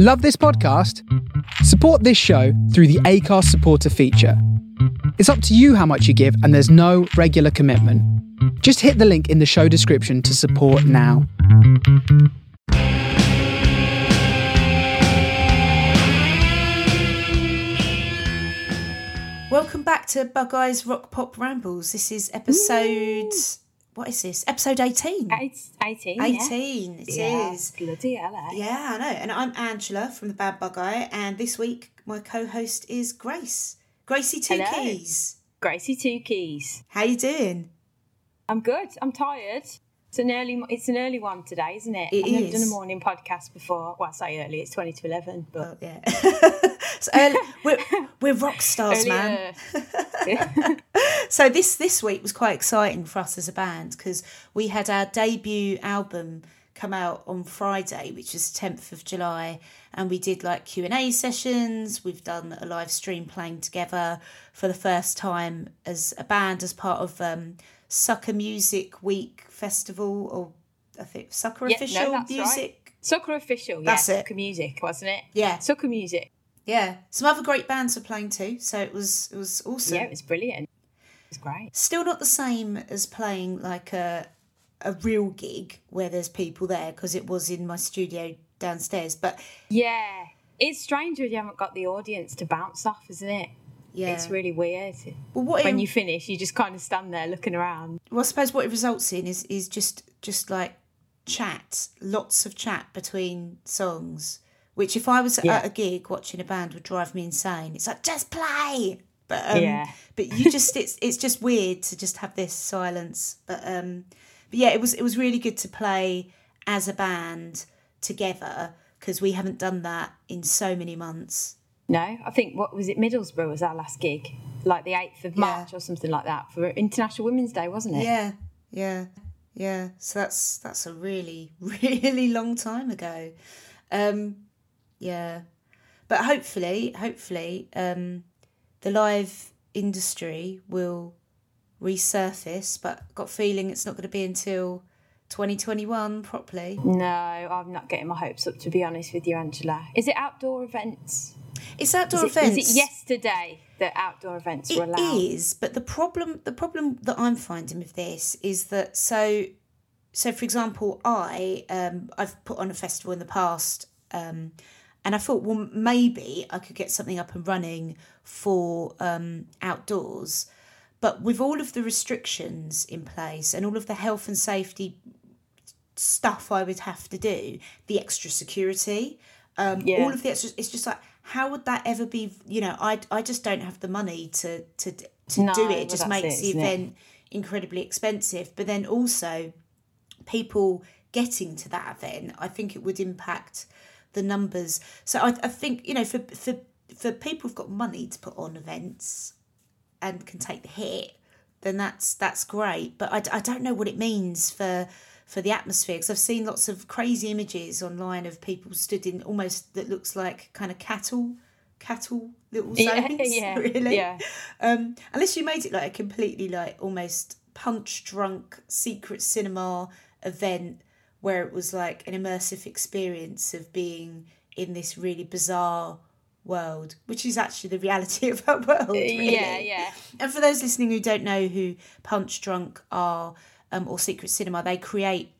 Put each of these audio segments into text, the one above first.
Love this podcast? Support this show through the Acast supporter feature. It's up to you how much you give, and there's no regular commitment. Just hit the link in the show description to support now. Welcome back to Bug Eyes Rock Pop Rambles. This is episode. What is this? Episode 18. Eight, 18. 18, it yeah. is. Bloody hell, eh? Yeah, I know. And I'm Angela from the Bad Bug Eye, and this week my co-host is Grace. Gracie Two Hello. Keys. Gracie Two Keys. How you doing? I'm good. I'm tired. It's an early. It's an early one today, isn't it? It I've never done a morning podcast before. Well, I say early. It's twenty to eleven, but Oh, yeah. so early, we're, we're rock stars, man. So this this week was quite exciting for us as a band because we had our debut album come out on Friday, which was tenth of July, and we did like Q and A sessions. We've done a live stream playing together for the first time as a band as part of um, Sucker Music Week Festival, or I think Sucker Yeah, no, Official right. Music. Sucker official. That's yeah, it. Sucker music, wasn't it? Yeah. Sucker music. Yeah, some other great bands were playing too, so it was it was awesome. Yeah, it was brilliant. It was great. still not the same as playing like a a real gig where there's people there because it was in my studio downstairs but Yeah, it's strange when you haven't got the audience to bounce off, isn't it? Yeah It's really weird. well what When it, you finish, you just kind of stand there looking around. well, I suppose what it results in is is just just like chat lots of chat between songs which if I was Yeah. at a gig watching a band would drive me insane it's like just play but um Yeah. but you just it's it's just weird to just have this silence but um but yeah it was it was really good to play as a band together because we haven't done that in so many months No, I think what was it? Middlesbrough was our last gig, like the eighth of Yeah. March or something like that for International Women's Day, wasn't it? yeah yeah yeah so that's that's a really really long time ago um yeah but hopefully hopefully um the live industry will resurface but got feeling it's not going to be until 2021 properly No, I'm not getting my hopes up to be honest with you, Angela. Is it outdoor events? It's outdoor Is it, events was it yesterday that outdoor events were allowed? is, but the problem the problem that I'm finding with this is that so so for example, I um I've put on a festival in the past um and I thought well maybe I could get something up and running for um outdoors but with all of the restrictions in place and all of the health and safety stuff I would have to do, the extra security, um, Yeah. all of the extra, it's just like, how would that ever be? You know, I, I just don't have the money to to to No, do it. It just makes it, the isn't it? event incredibly expensive. But then also, people getting to that event, I think it would impact the numbers. So I, I think you know, for for for people who've got money to put on events and can take the hit, then that's that's great. But I, I don't know what it means for for the atmosphere because I've seen lots of crazy images online of people stood in almost that looks like kind of cattle cattle little Yeah, yeah, really yeah. um unless you made it like a completely like almost punch drunk secret cinema event where it was like an immersive experience of being in this really bizarre world which is actually the reality of our world really. Yeah, yeah. And for those listening who don't know who Punchdrunk are um, or Secret Cinema, they create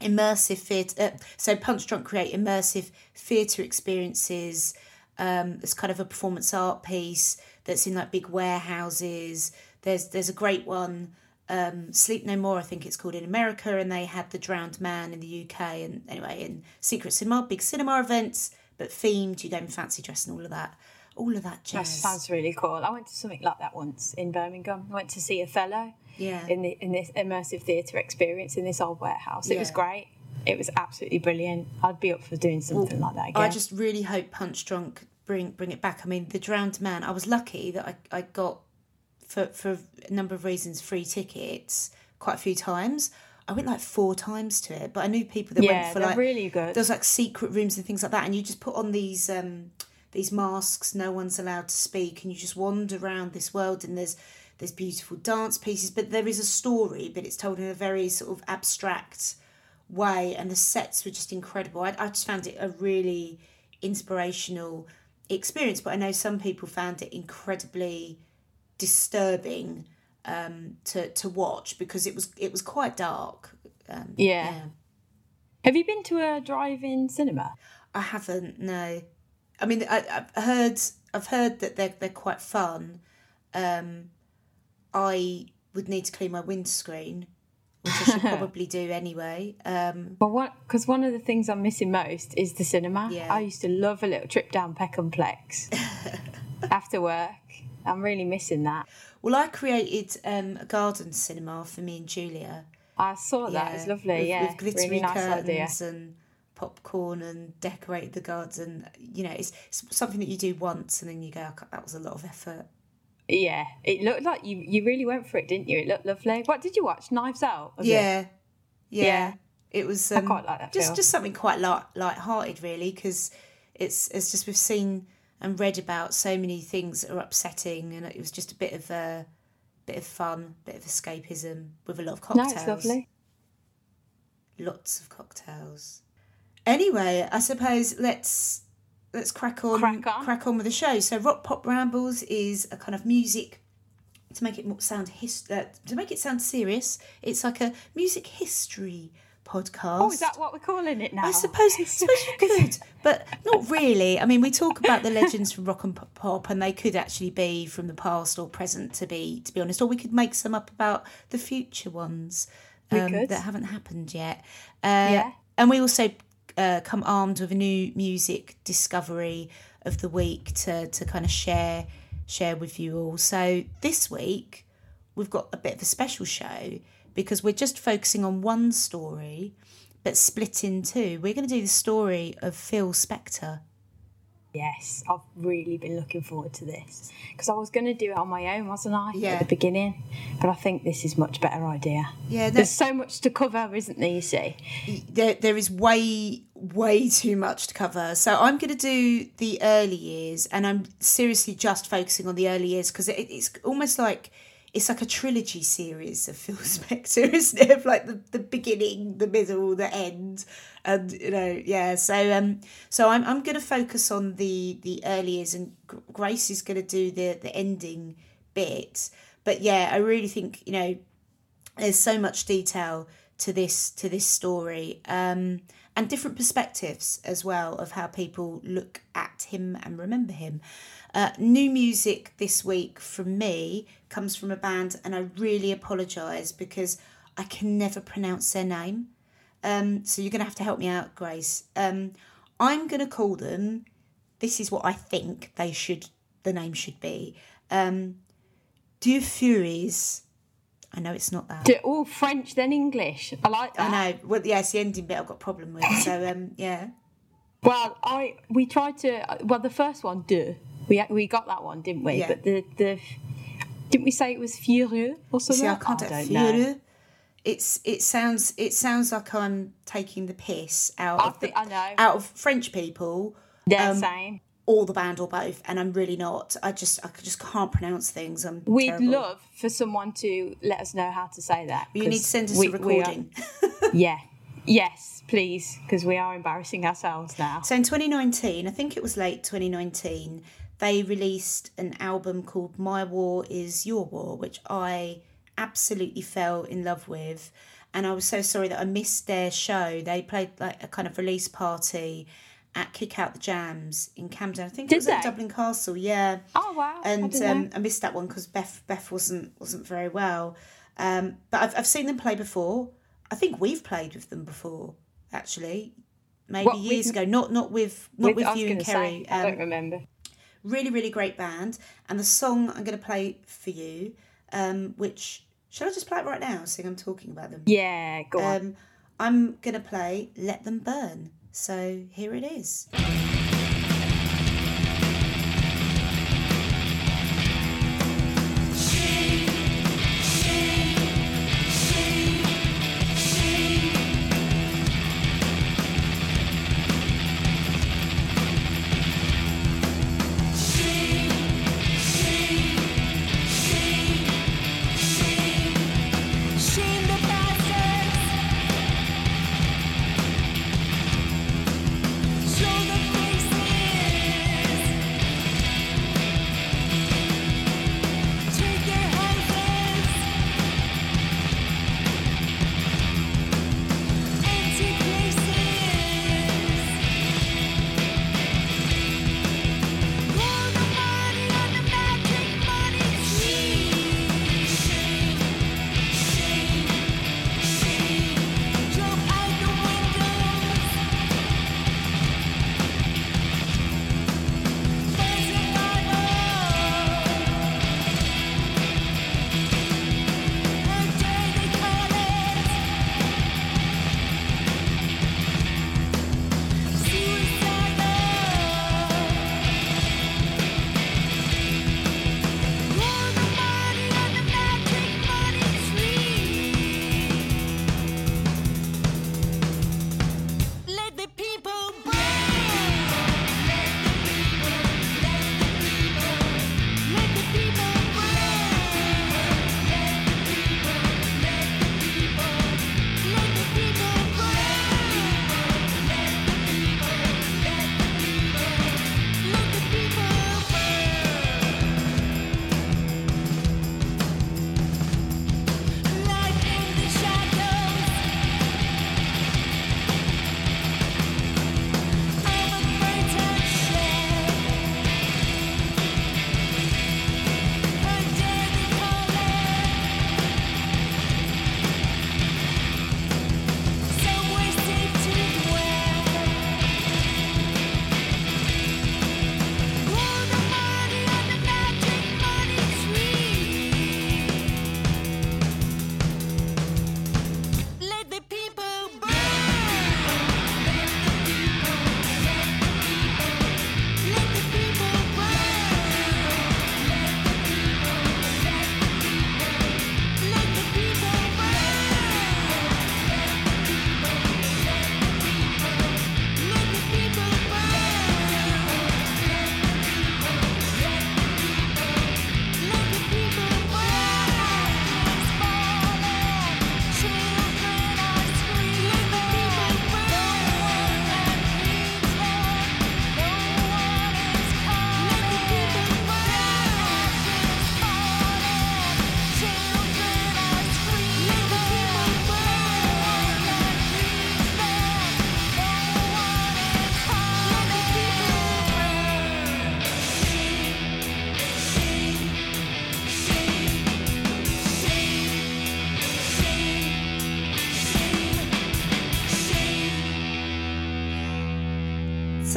immersive theatre. Uh, so Punchdrunk create immersive theatre experiences. Um, it's kind of a performance art piece that's in like big warehouses. There's there's a great one, um, Sleep No More, I think it's called in America, and they had the Drowned Man in the UK. And anyway, in Secret Cinema, big cinema events, but themed. You go in fancy dress and all of that. All of that That sounds really cool. I went to something like that once in Birmingham. I went to see Othello Yeah. in the in this immersive theatre experience in this old warehouse. It was great. It was absolutely brilliant. I'd be up for doing something like that again. I just really hope Punchdrunk bring bring it back. I mean, the Drowned Man. I was lucky that I, I got for for a number of reasons free tickets quite a few times. I went like four times to it, but I knew people that yeah, went for like really good. there's like secret rooms and things like that, and you just put on these um these masks. No one's allowed to speak, and you just wander around this world. And there's there's beautiful dance pieces, but there is a story, but it's told in a very sort of abstract way, and the sets were just incredible. I, I just found it a really inspirational experience. But I know some people found it incredibly disturbing um, to to watch because it was it was quite dark. Um, Yeah. Have you been to a drive-in cinema? I haven't. No, I mean I, I've heard I've heard that they're they're quite fun. Um, I would need to clean my windscreen, which I should probably do anyway. Um, Well, what? Because one of the things I'm missing most is the cinema. Yeah. I used to love a little trip down Peckhamplex after work. I'm really missing that. well, I created um, a garden cinema for me and Julia. I saw that. It's lovely. with, yeah, with glittery really nice idea. curtains and popcorn and decorate the garden. You know, it's, it's something that you do once and then you go, "Oh, that was a lot of effort. Yeah, it looked like you you really went for it, didn't you? It looked lovely. What did you watch? Knives Out. it? Yeah, yeah, Yeah. It was. Um, quite like that Just film. just something quite light light-hearted, really, because it's it's just we've seen and read about so many things that are upsetting, and it was just a bit of a bit of fun, bit of escapism with a lot of No, cocktails. it's lovely. Lots of cocktails. Anyway, I suppose let's let's crack on Crack on. with the show. So Rock Pop Rambles is a kind of music to make it sound his, uh, to make it sound serious. It's like a music history podcast. Oh, is that what we're calling it now? I suppose, I suppose you could, but not really. I mean, we talk about the legends from rock and pop- and they could actually be from the past or present. To be, to be honest, or we could make some up about the future ones um, that haven't happened yet. Uh, Yeah. and we also uh, come armed with a new music discovery of the week to to kind of share share with you all. So this week we've got a bit of a special show because we're just focusing on one story but split in two. We're going to do the story of Phil Spector. Yes, I've really been looking forward to this because I was going to do it on my own, wasn't I? Yeah. At the beginning, but I think this is much better idea. Yeah, There's so much to cover, isn't there? You see. there, there is way way too much to cover. So i'm going to do the early years and i'm seriously just focusing on the early years because it, it's almost like it's like a trilogy series of phil spector isn't it? Like the, the beginning the middle the end and you know yeah so um so i'm, I'm going to focus on the the early years and grace is going to do the the ending bit. But yeah i really think you know there's so much detail to this to this story. Um, and different perspectives as well of how people look at him and remember him. Uh, new music this week from me comes from a band and i really apologize because i can never pronounce their name. Um, so you're going to have to help me out grace. Um, i'm going to call them this is what i think they should the name should be. Um, Deux Furies I know it's not that. Do all French then English. I like that. I know. Well, yeah, it's the ending bit I've got a problem with. So, um, yeah. Well, I we tried to. Well, the first one, duh, we we got that one, didn't we? Yeah. But the the didn't we say it was furieux or something? See, I can't Oh, do don't know. It's it sounds it sounds like I'm taking the piss out I of think- the, I know. out of French people, Yeah, um, same. Or the band, or both, and I'm really not. I just I just can't pronounce things. I'm We'd terrible. love for someone to let us know how to say that. You need to send us we- a we are- recording. yeah. Yes, please, because we are embarrassing ourselves now. So in 2019, I think it was late 2019, they released an album called My War Is Your War, which I absolutely fell in love with. And I was so sorry that I missed their show. They played like a kind of release party at Kick Out the Jams in Camden. I think it Did was at? Dublin Castle, yeah. Oh wow! And didn't um. I missed that one because Beth Beth wasn't wasn't very well. Um, but I've I've seen them play before. I think we've played with them before, actually, maybe What, with- years ago. Not not with not with, I was you and Kerry. say, I don't Um, remember. really really great band. And the song I'm going to play for you, um, which shall I just play it right now? Seeing I'm talking about them. Yeah, go on. Um, I'm going to play "Let Them Burn." So here it is.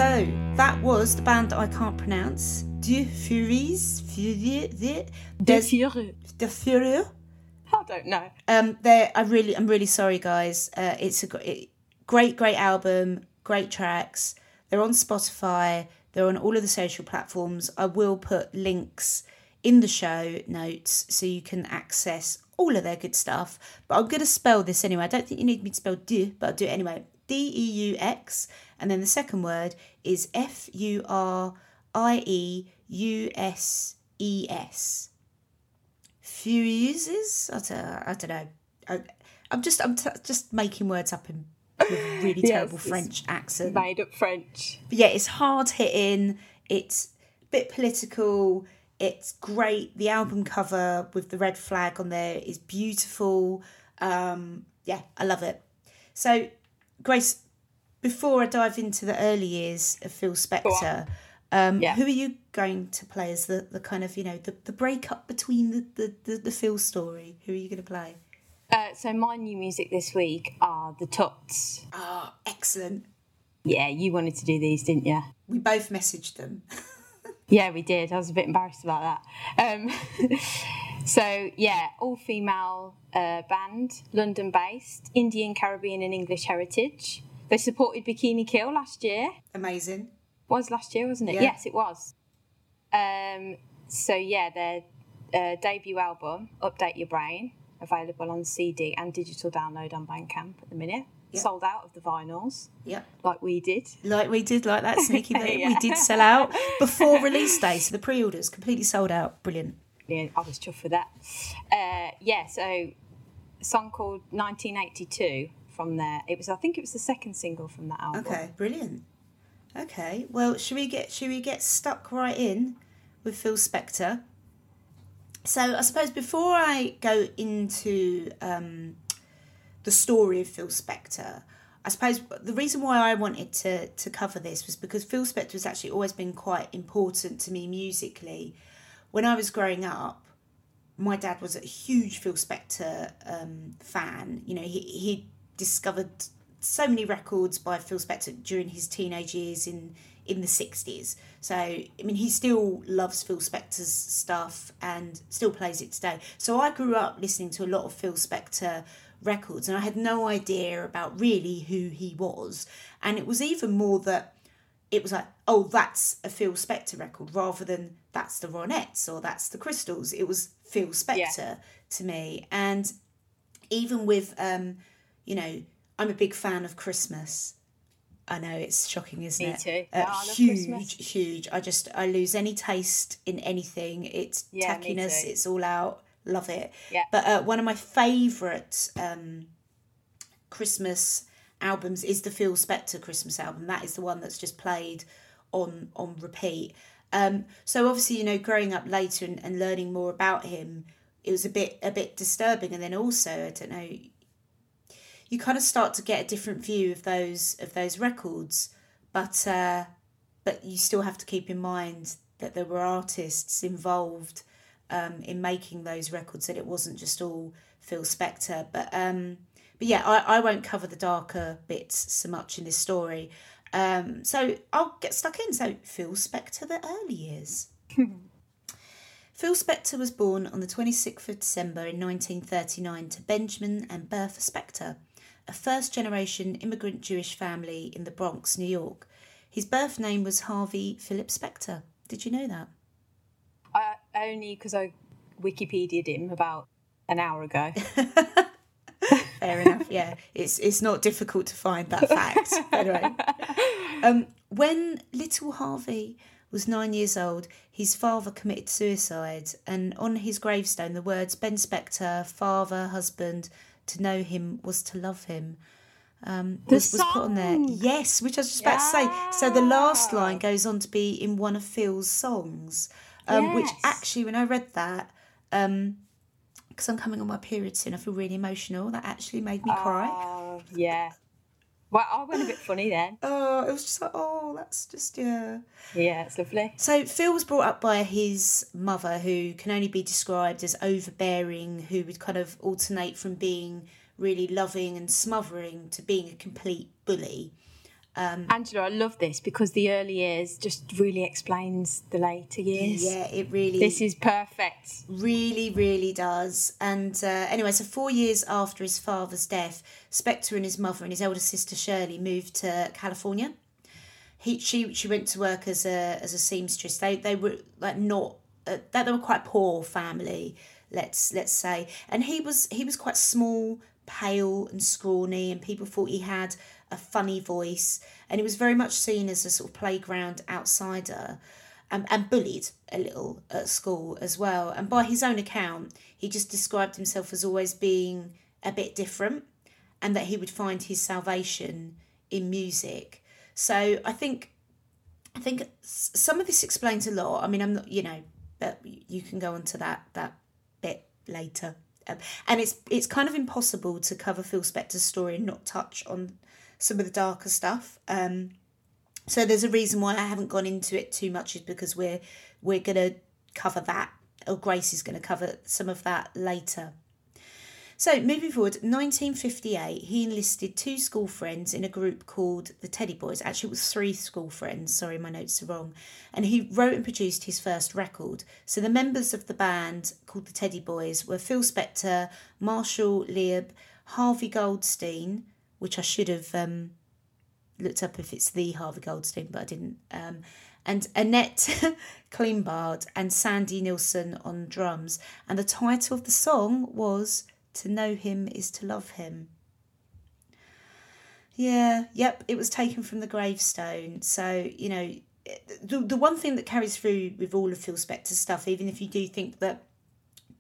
So that was the band that I can't pronounce. De Furies, De Des Furieux. De Furieux. I don't know. Um, they I really, I'm really sorry, guys. Uh, it's a it, great, great album, great tracks. They're on Spotify. They're on all of the social platforms. I will put links in the show notes so you can access all of their good stuff. But I'm going to spell this anyway. I don't think you need me to spell du, but I'll do it anyway. D E U X, and then the second word is F U R I E U S E S. Fuses? I don't, I don't know. I, I'm just I'm t- just making words up in with really Yes, terrible French accent. Made up French. But yeah, it's hard hitting. It's a bit political. It's great. The album cover with the red flag on there is beautiful. Um, yeah, I love it. So, Grace, before I dive into the early years of Phil Spector, um, Yeah. who are you going to play as the, the kind of you know the, the breakup between the, the, the, the Phil story? Who are you going to play? Uh, so my new music this week are the Tuts. Oh, excellent. Yeah, you wanted to do these, didn't you? We both messaged them. Yeah, we did. I was a bit embarrassed about that. Um, so yeah, all female uh, band, London based, Indian, Caribbean, and English heritage. They supported Bikini Kill last year. Amazing. Was last year, wasn't it? Yeah. Yes, it was. Um, so yeah, their uh, debut album, Update Your Brain, available on CD and digital download on Bandcamp at the minute. Yeah. Sold out of the vinyls, Yep. like we did. Like we did, like that sneaky bit. We did sell out before release day, so the pre-orders completely sold out. Brilliant. Yeah, I was chuffed for that. Uh, yeah, so a song called 1982 from there. It was, I think, it was the second single from that album. Okay, brilliant. Okay, well, should we get should we get stuck right in with Phil Spector? So I suppose before I go into um, the story of Phil Spector, I suppose the reason why I wanted to to cover this was because Phil Spector has actually always been quite important to me musically. When I was growing up, my dad was a huge Phil Spector um, fan. You know, he he discovered so many records by Phil Spector during his teenage years in in the sixties. So I mean, he still loves Phil Spector's stuff and still plays it today. So I grew up listening to a lot of Phil Spector records, and I had no idea about really who he was. And it was even more that it was like, oh, that's a Phil Spector record, rather than that's the Ronettes or that's the Crystals. It was Phil Spector to me, and even with um, you know, I'm a big fan of Christmas. I know it's shocking, isn't Me it? too. Uh, Yeah, huge, Christmas. huge. I just I lose any taste in anything. It's Yeah, tackiness. It's all out. Love it. Yeah. But uh, one of my favourite um, Christmas albums is the Phil Spector Christmas album. That is the one that's just played on on repeat. Um, so obviously, you know, growing up later and, and learning more about him, it was a bit a bit disturbing. And then also, I don't know, you kind of start to get a different view of those of those records, but uh, but you still have to keep in mind that there were artists involved um, in making those records. That it wasn't just all Phil Spector, but um, but yeah, I, I won't cover the darker bits so much in this story. Um, so I'll get stuck in. So Phil Spector, the early years. Phil Spector was born on the 26th of December in 1939 to Benjamin and Bertha Spector, a first generation immigrant Jewish family in the Bronx, New York. His birth name was Harvey Philip Spector. Did you know that? I, only because I Wikipedia'd him about an hour ago. Fair enough. Yeah, it's it's not difficult to find that fact. anyway, um, when little Harvey was nine years old, his father committed suicide, and on his gravestone, the words "Ben Spector, father, husband, to know him was to love him." Um, was, was put on there. Yes, which I was just about to say. So the last line goes on to be in one of Phil's songs, um, which actually, when I read that, um, because I'm coming on my period soon, I feel really emotional. That actually made me cry. Oh, yeah. Well, I went a bit funny then. Oh, it was just like, oh, that's just yeah. Yeah, it's lovely. So Phil was brought up by his mother, who can only be described as overbearing, who would kind of alternate from being really loving and smothering to being a complete bully. Angela, I love this because the early years just really explains the later years. Yeah, it really This is perfect. really, really does. And uh, anyway, so four years after his father's death, Spector and his mother and his elder sister Shirley moved to California. He she she went to work as a as a seamstress. They they were like not uh, they were quite poor family. Let's let's say, and he was he was quite small, pale and scrawny, and people thought he had a funny voice, and he was very much seen as a sort of playground outsider and, and bullied a little at school as well. And by his own account, he just described himself as always being a bit different and that he would find his salvation in music. So I think I think some of this explains a lot. I mean, I'm not, you know, but you can go on to that that bit later. Um, and it's it's kind of impossible to cover Phil Spector's story and not touch on some of the darker stuff. Um, so there's a reason why I haven't gone into it too much is because we're we're gonna cover that, or Grace is gonna cover some of that later. So moving forward, 1958, he enlisted two school friends in a group called the Teddy Boys. Actually, it was three school friends. Sorry, my notes are wrong. And he wrote and produced his first record. So the members of the band called the Teddy Boys were Phil Spector, Marshall Lieb, Harvey Goldstein, which I should have um, looked up if it's the Harvey Goldstein, but I didn't. Um, and Annette Kleinbard and Sandy Nelson on drums. And the title of the song was To Know Him is to Love Him. Yeah, yep, it was taken from the gravestone. So, you know, the, the one thing that carries through with all of Phil Spector's stuff, even if you do think that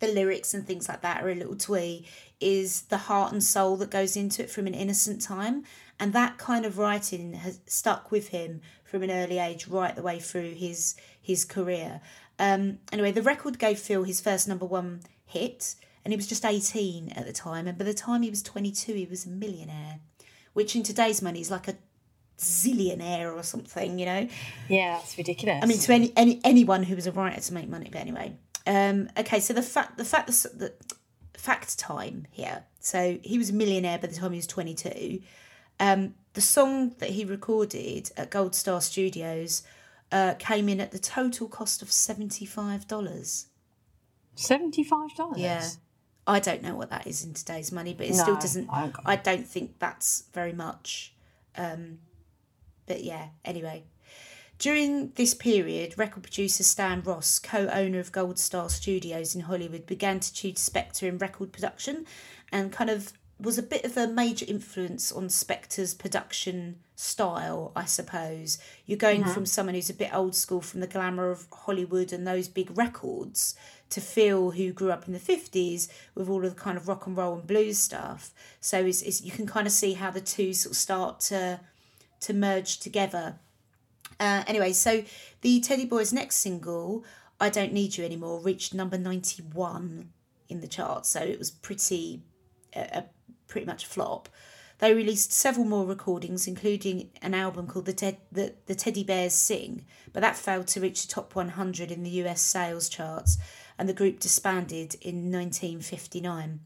the lyrics and things like that are a little twee, is the heart and soul that goes into it from an innocent time. And that kind of writing has stuck with him from an early age right the way through his his career. Um, anyway, the record gave Phil his first number one hit, and he was just 18 at the time. And by the time he was 22, he was a millionaire, which in today's money is like a zillionaire or something, you know? Yeah, that's ridiculous. I mean, to any, any anyone who was a writer to make money. But anyway, um, okay. So the fact the fact that fact time here. So he was a millionaire by the time he was twenty two. Um, the song that he recorded at Gold Star Studios uh, came in at the total cost of seventy five dollars. seventy-five dollars. Yeah. I don't know what that is in today's money, but it still doesn't. I I don't think that's very much. Um, but yeah, anyway. During this period, record producer Stan Ross, co owner of Gold Star Studios in Hollywood, began to tutor Spector in record production and kind of was a bit of a major influence on Spector's production style, I suppose. You're going mm-hmm. from someone who's a bit old school from the glamour of Hollywood and those big records to Phil, who grew up in the 50s with all of the kind of rock and roll and blues stuff. So it's, it's, you can kind of see how the two sort of start to to merge together. Uh, anyway, so the Teddy Boys' next single, I Don't Need You Anymore, reached number 91 in the charts. So it was pretty, uh, a pretty much a flop. They released several more recordings, including an album called the, Ted, the, the Teddy Bears Sing, but that failed to reach the top 100 in the US sales charts, and the group disbanded in 1959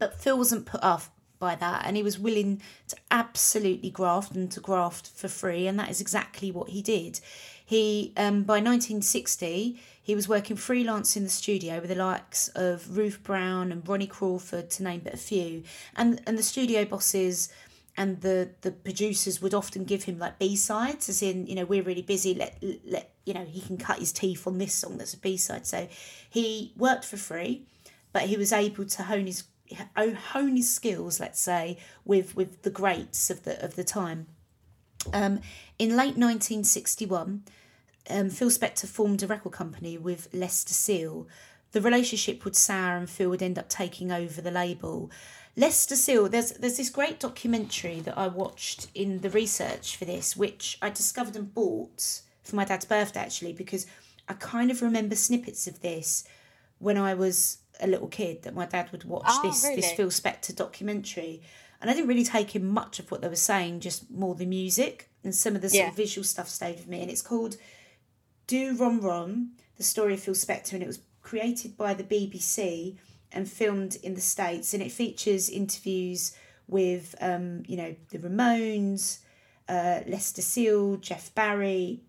but Phil wasn't put off by that and he was willing to absolutely graft and to graft for free and that is exactly what he did. He um, by 1960 he was working freelance in the studio with the likes of ruth brown and ronnie crawford to name but a few. And and the studio bosses and the the producers would often give him like b-sides as in you know we're really busy let let you know he can cut his teeth on this song that's a b-side. So he worked for free but he was able to hone his hone his skills, let's say, with with the greats of the of the time. Um, in late 1961, um, Phil Spector formed a record company with Lester Seal. The relationship would sour, and Phil would end up taking over the label. Lester Seal, there's there's this great documentary that I watched in the research for this, which I discovered and bought for my dad's birthday actually, because I kind of remember snippets of this when I was a little kid that my dad would watch Oh, this this? Phil Spector documentary, and I didn't really take in much of what they were saying, just more the music and some of the sort Yeah. of visual stuff stayed with me. And it's called Do Rom Rom, the story of Phil Spector, and it was created by the BBC and filmed in the States, and it features interviews with um, you know the Ramones. uh, Lester Seal, Jeff Barry,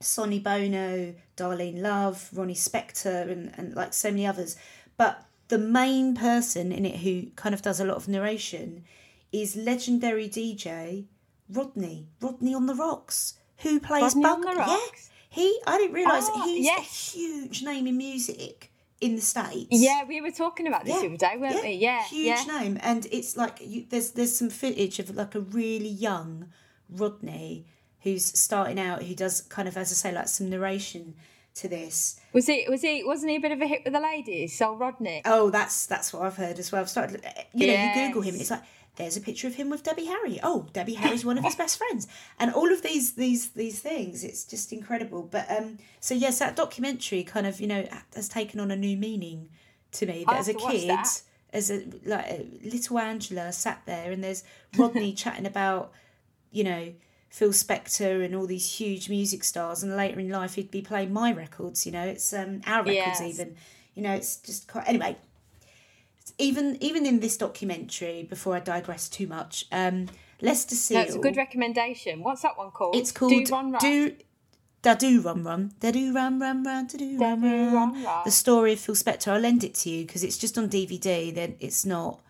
Sonny Bono, Darlene Love, Ronnie Spector, and, and like so many others. But the main person in it who kind of does a lot of narration is legendary DJ Rodney, Rodney on the Rocks, who plays Rodney on Bug. the Yeah, he. I didn't realise Ah, he's yes. a huge name in music in the states. Yeah, we were talking about this Yeah, the other day, weren't we? Yeah, huge yeah. name, and it's like you, there's there's some footage of like a really young Rodney who's starting out, who does kind of, as I say, like some narration to this. Was he? Was he? Wasn't he a bit of a hit with the ladies? So Rodney. Oh, that's that's what I've heard as well. I've started, you know, you Google him, and it's like there's a picture of him with Debbie Harry. Oh, Debbie Harry's one of his best friends, and all of these these these things. It's just incredible. But um, so yes, that documentary kind of you know has taken on a new meaning to me. That as a have to watch kid, as a like a little Angela sat there, and there's Rodney chatting about you know. Phil Spector and all these huge music stars, and later in life he'd be playing my records. You know, it's um our records Yes. even. You know, it's just quite. Anyway, even even in this documentary, before I digress too much, um, Lester Seal. That's a good recommendation. What's that one called? It's called Do Run Run. Do Da Do Run Run. Da Do Run Run Run. Da Do Run Do Run. Run Run. The story of Phil Spector. I'll lend it to you because it's just on DVD. Then it's not.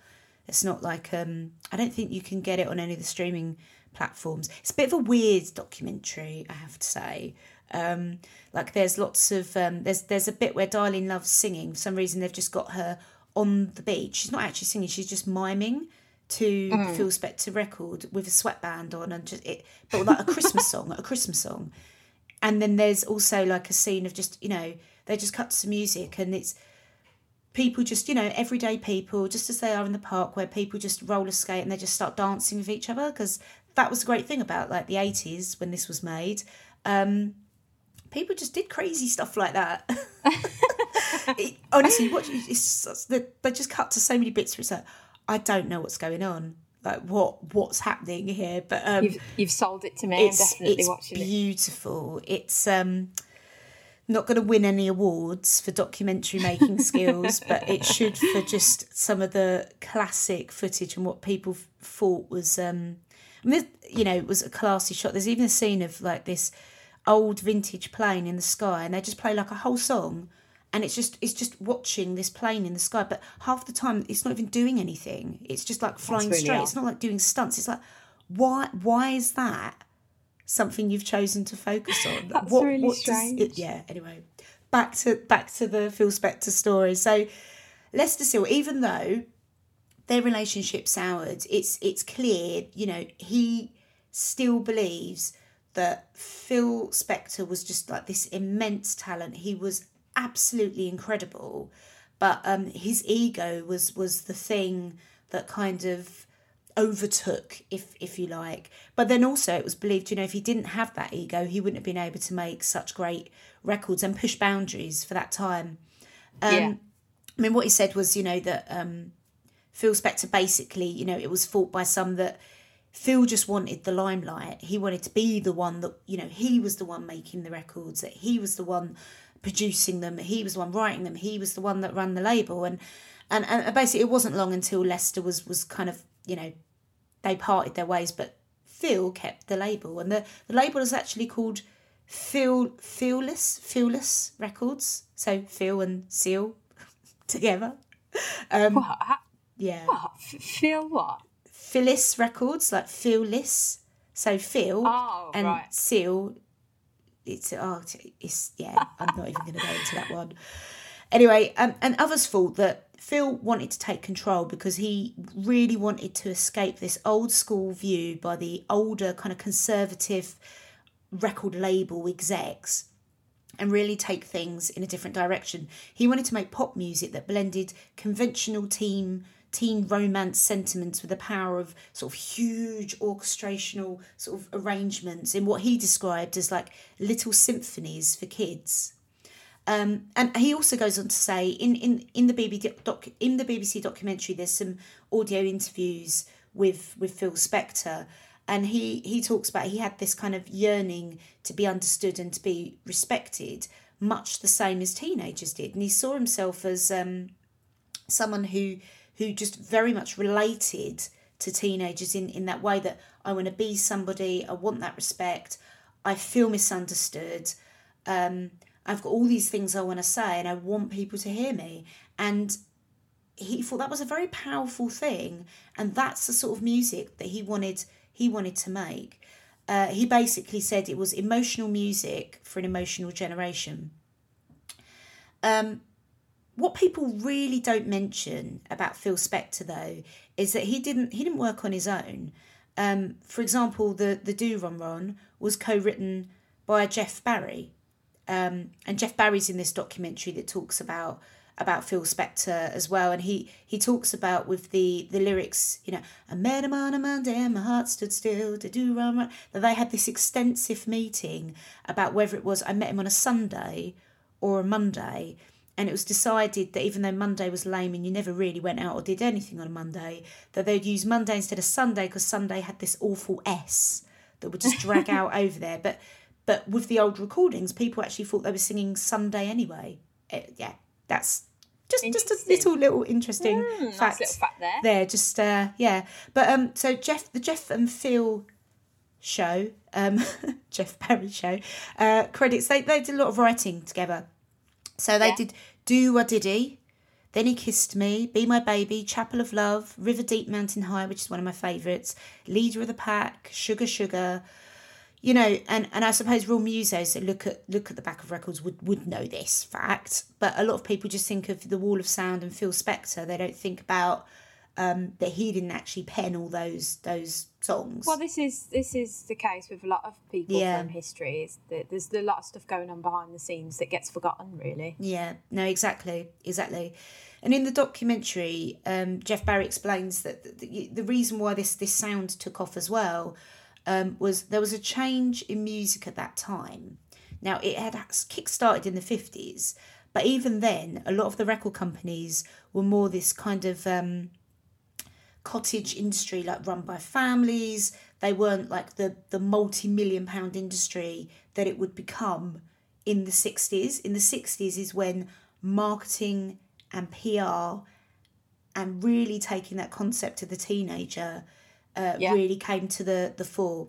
It's not like um. I don't think you can get it on any of the streaming platforms. It's a bit of a weird documentary, I have to say. Um, like there's lots of um, there's there's a bit where Darlene Love's singing. For some reason, they've just got her on the beach. She's not actually singing. She's just miming to the Phil Spector record with a sweatband on and just it, but like a Christmas song, a Christmas song. And then there's also like a scene of just you know they just cut to some music and it's people just you know everyday people just as they are in the park where people just roller skate and they just start dancing with each other because that was the great thing about like the 80s when this was made um people just did crazy stuff like that it, honestly what it's, they, just cut to so many bits where it's like i don't know what's going on like what what's happening here but um You've, you've sold it to me. I'm it's, definitely it's watching it. beautiful. It's um not going to win any awards for documentary making skills, but it should for just some of the classic footage and what people thought was um I mean, you know, it was a classy shot. There's even a scene of like this old vintage plane in the sky, and they just play like a whole song, and it's just it's just watching this plane in the sky. But half the time, it's not even doing anything. It's just like flying really straight. odd. It's not like doing stunts. It's like why why is that something you've chosen to focus on? That's really does strange. it- yeah. Anyway, back to back to the Phil Spector story. So Lester Seal, even though their relationship soured, it's it's clear, you know, he still believes that Phil Spector was just like this immense talent. He was absolutely incredible, but um, his ego was was the thing that kind of overtook, if if you like. But then also it was believed, you know, if he didn't have that ego, he wouldn't have been able to make such great records and push boundaries for that time. Um, yeah. I mean, what he said was, you know, that um, Phil Spector basically, you know, it was thought by some that Phil just wanted the limelight. He wanted to be the one that, you know, he was the one making the records, that he was the one producing them, he was the one writing them, he was the one that ran the label. And and, and basically, it wasn't long until Lester was was kind of, you know, they parted their ways, but Phil kept the label, and the, the label is actually called Phil Fearless Fearless Records. So Phil and Seal together. Um? Ha- yeah, what? F- Feel what? Philles Records, like Phyllis. So Phil Oh, and right. Seal. It's oh, it's yeah. I'm not even going to go into that one. Anyway, um, and others thought that Phil wanted to take control because he really wanted to escape this old school view by the older kind of conservative record label execs and really take things in a different direction. He wanted to make pop music that blended conventional teen teen romance sentiments with the power of sort of huge orchestrational sort of arrangements in what he described as like little symphonies for kids. Um, and he also goes on to say in, in, in the BBC doc, in the BBC documentary there's some audio interviews with with Phil Spector and he he talks about he had this kind of yearning to be understood and to be respected much the same as teenagers did and he saw himself as um, someone who who just very much related to teenagers in, in that way that I want to be somebody, I want that respect, I feel misunderstood. Um, I've got all these things I want to say and I want people to hear me. And he thought that was a very powerful thing and that's the sort of music that he wanted he wanted to make. Uh, he basically said it was emotional music for an emotional generation. Um, what people really don't mention about Phil Spector, though, is that he didn't he didn't work on his own. Um, for example, the the Do Ron Ron was co-written by Jeff Barry, um, and Jeff Barry's in this documentary that talks about about Phil Spector as well, and he he talks about with the the lyrics, you know, I met him on a Monday and my heart stood still to do run run. That they had this extensive meeting about whether it was I met him on a Sunday or a Monday, and it was decided that even though Monday was lame and you never really went out or did anything on a Monday, that they'd use Monday instead of Sunday because Sunday had this awful S that would just drag out over there. But but with the old recordings, people actually thought they were singing Sunday anyway. It, yeah, that's just just a little little interesting Mm, nice fact, little fact there. There, just uh, yeah. But um, so Jeff, the Jeff and Phil show, um, Jeff Barry show, uh, credits they they did a lot of writing together. So they Yeah. did Do Wah Diddy, Then He Kissed Me, Be My Baby, Chapel of Love, River Deep Mountain High, which is one of my favourites, Leader of the Pack, Sugar Sugar. You know, and, and I suppose real musos that look at look at the back of records would, would know this fact, but a lot of people just think of the Wall of Sound and Phil Spector. They don't think about um, that he didn't actually pen all those those songs. Well, this is this is the case with a lot of people Yeah. from history. Is that there's a lot of stuff going on behind the scenes that gets forgotten, really. Yeah, no, exactly, exactly. And in the documentary, um, Jeff Barry explains that the, the, reason why this this sound took off as well um, was there was a change in music at that time. Now it had kick-started in the fifties, but even then, a lot of the record companies were more this kind of um, cottage industry, like run by families. They weren't like the the multi-million pound industry that it would become in the 60s. In the 60s is when marketing and PR and really taking that concept to the teenager uh, Yeah. really came to the, the fore.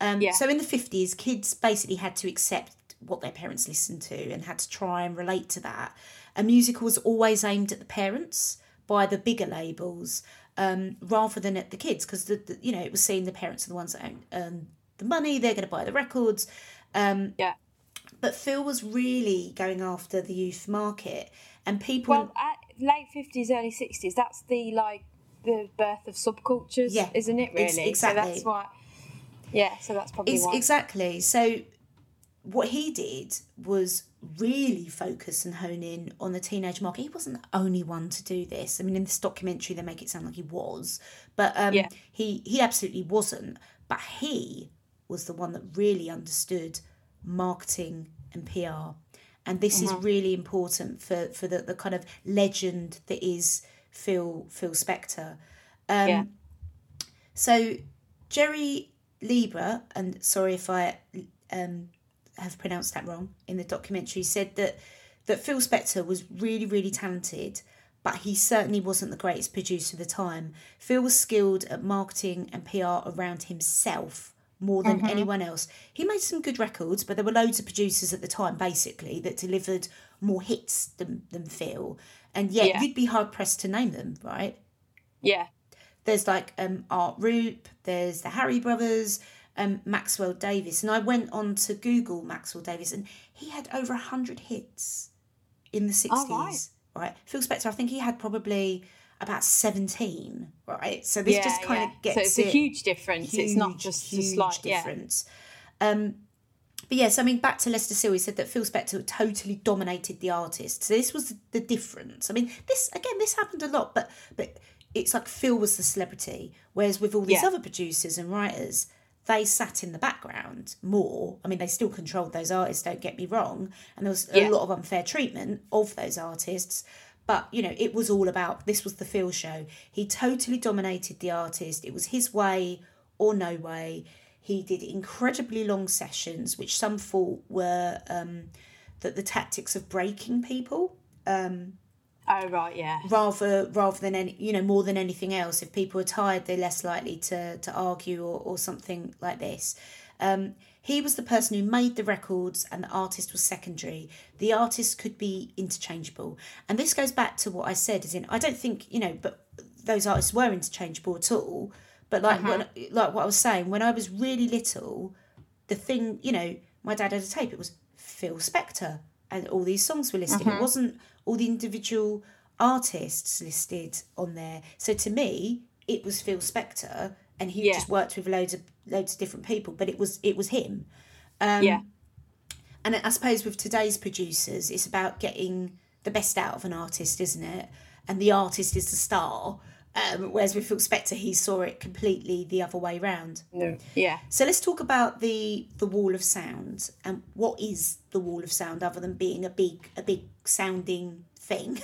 Um, Yeah. So in the 50s, kids basically had to accept what their parents listened to and had to try and relate to that. a music was always aimed at the parents by the bigger labels um, rather than at the kids because the, the you know it was seen the parents are the ones that own, earn the money they're going to buy the records um, Yeah. but Phil was really going after the youth market, and people. Well, at late fifties, early sixties, that's the like the birth of subcultures, Yeah, isn't it? ex- Really, exactly. So that's why. Yeah, so that's probably Ex- why. exactly. So, what he did was really focus and hone in on the teenage market. He wasn't the only one to do this. I mean, in this documentary, they make it sound like he was, but um, Yeah. he he absolutely wasn't. But he was the one that really understood marketing and PR. And this Uh-huh. is really important for, for the, the kind of legend that is Phil Phil Spector. Um, yeah. So Jerry Leiber, and sorry if I um, have pronounced that wrong in the documentary, said that that Phil Spector was really really talented, but he certainly wasn't the greatest producer of the time. Phil was skilled at marketing and PR around himself more than anyone else. He made some good records, but there were loads of producers at the time basically that delivered more hits than, than Phil. And yet Yeah. you'd be hard pressed to name them, right? Yeah. there's like um Art Rupe, there's the Harry Brothers, um Maxwell Davis, and I went on to Google Maxwell Davis, and he had over a hundred hits in the sixties. Oh, right. right. Phil Spector, I think he had probably about seventeen. Right, so this yeah, just kind yeah. of gets So it's it a huge difference. it's not huge, just a huge slight yeah. difference. Um, but yes, I mean, back to Lester Sill, he said that Phil Spector totally dominated the artist. So this was the difference. I mean, this again, this happened a lot, but but it's like Phil was the celebrity, whereas with all these Yeah. other producers and writers, they sat in the background more. I mean, they still controlled those artists. Don't get me wrong, and there was a Yeah. lot of unfair treatment of those artists. But you know, it was all about this was the Phil show. He totally dominated the artist. It was his way or no way. He did incredibly long sessions, which some thought were um, that the tactics of breaking people. Um, Oh right, yeah. rather rather than any you know more than anything else if people are tired they're less likely to to argue or, or something like this. Um, he was the person who made the records and the artist was secondary. The artist could be interchangeable. And this goes back to what i said is in i don't think you know but those artists were interchangeable at all. But like when, like what i was saying when i was really little the thing you know my dad had a tape it was phil spector and all these songs were listed. It wasn't all the individual artists listed on there so to me it was phil spector and he Yeah. just worked with loads of loads of different people but it was it was him um, yeah. and I suppose with today's producers, it's about getting the best out of an artist, isn't it? And the artist is the star. Um, whereas with Phil Spector, he saw it completely the other way round. No. Yeah. So let's talk about the the wall of sound and what is the wall of sound other than being a big a big sounding thing.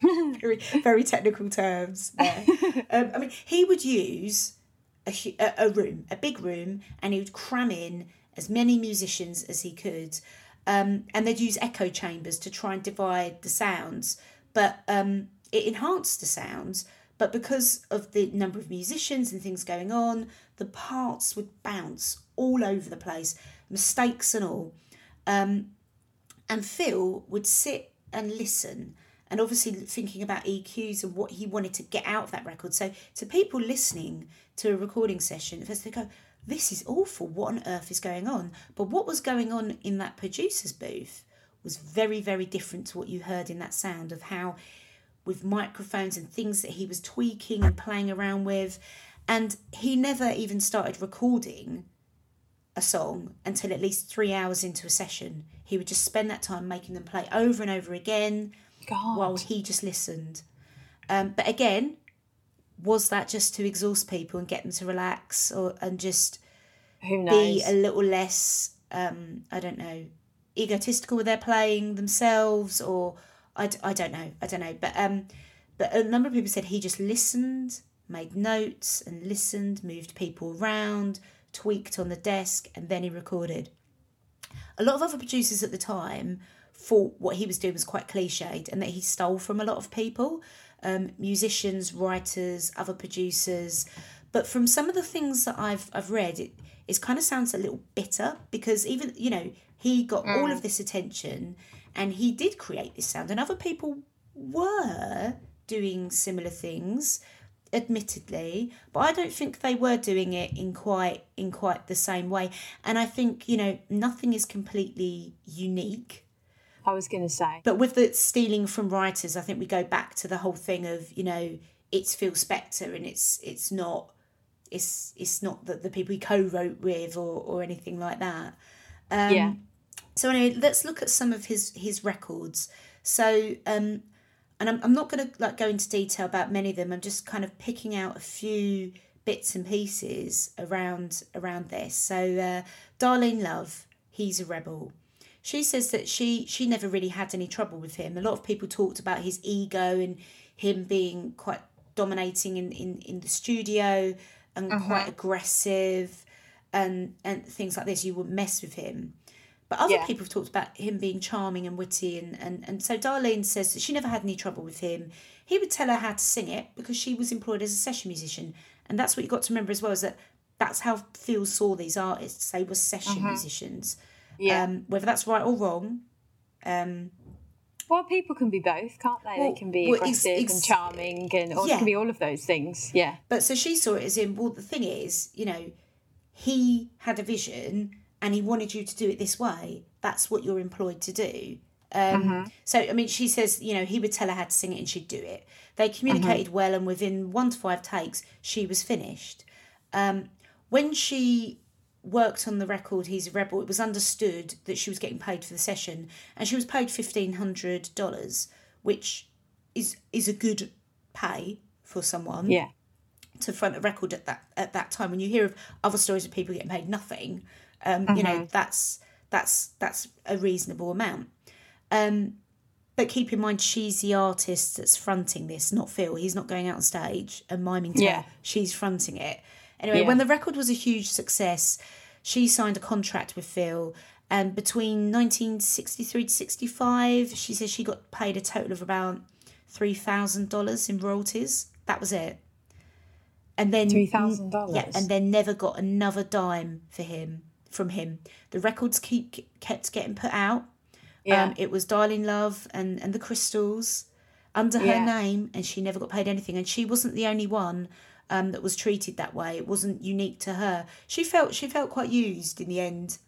very very technical terms. There. um, I mean, he would use a, a a room, a big room, and he would cram in as many musicians as he could. Um, and they'd use echo chambers to try and divide the sounds, but um, it enhanced the sounds. But because of the number of musicians and things going on, the parts would bounce all over the place, mistakes and all. Um, and Phil would sit and listen and obviously thinking about EQs and what he wanted to get out of that record. So to people listening to a recording session, first they go, This is awful, what on earth is going on? But what was going on in that producer's booth was very, very different to what you heard in that sound of how with microphones and things that he was tweaking and playing around with. And he never even started recording a song until at least three hours into a session. He would just spend that time making them play over and over again God. while he just listened. Um, but again, was that just to exhaust people and get them to relax or and just Who knows? be a little less, um, I don't know, egotistical with their playing themselves or I, d- I don't know, I don't know. But um, but a number of people said he just listened, made notes and listened, moved people around, tweaked on the desk, and then he recorded. A lot of other producers at the time thought what he was doing was quite cliched and that he stole from a lot of people um, musicians, writers, other producers. But from some of the things that I've I've read, it it kind of sounds a little bitter because even you know he got all of this attention and he did create this sound, and other people were doing similar things admittedly but i don't think they were doing it in quite in quite the same way and i think you know nothing is completely unique I was going to say. but with the stealing from writers, I think we go back to the whole thing of you know it's Phil Spector and it's it's not it's it's not that the people he co-wrote with or or anything like that. Um, yeah. So anyway, let's look at some of his his records. So um, and I'm I'm not going to like go into detail about many of them. I'm just kind of picking out a few bits and pieces around around this. So uh, Darlene Love, he's a rebel she says that she she never really had any trouble with him. A lot of people talked about his ego and him being quite dominating in, in, in the studio and quite aggressive and and things like this. You wouldn't mess with him. But other Yeah. people have talked about him being charming and witty and, and, and so Darlene says that she never had any trouble with him. He would tell her how to sing it because she was employed as a session musician. And that's what you got to remember as well is that that's how Phil saw these artists. They were session musicians. Yeah. Um, whether that's right or wrong, um, well, people can be both, can't they? Well, they can be well, aggressive ex- and charming, and or it Yeah. can be all of those things. Yeah. but so she saw it as in, well, the thing is, you know, he had a vision and he wanted you to do it this way. That's what you're employed to do. Um, So, I mean, she says, you know, he would tell her how to sing it and she'd do it. They communicated well, and within one to five takes, she was finished. Um, when she worked on the record He's a Rebel, it was understood that she was getting paid for the session, and she was paid fifteen hundred dollars, which is is a good pay for someone Yeah. to front a record at that at that time. When you hear of other stories of people getting paid nothing, um, you know that's that's that's a reasonable amount. Um, but keep in mind, she's the artist that's fronting this, not Phil. He's not going out on stage and miming to Yeah. her. She's fronting it. Anyway, Yeah. when the record was a huge success, she signed a contract with Phil. And between 1963 to 65, she says she got paid a total of about three thousand dollars in royalties. That was it. And then $3,000? Yeah, and then never got another dime for him from him. The records keep kept getting put out. Yeah. Um, it was Darlene Love and, and the Crystals under her Yeah. name, and she never got paid anything. And she wasn't the only one um, that was treated that way. It wasn't unique to her. She felt she felt quite used in the end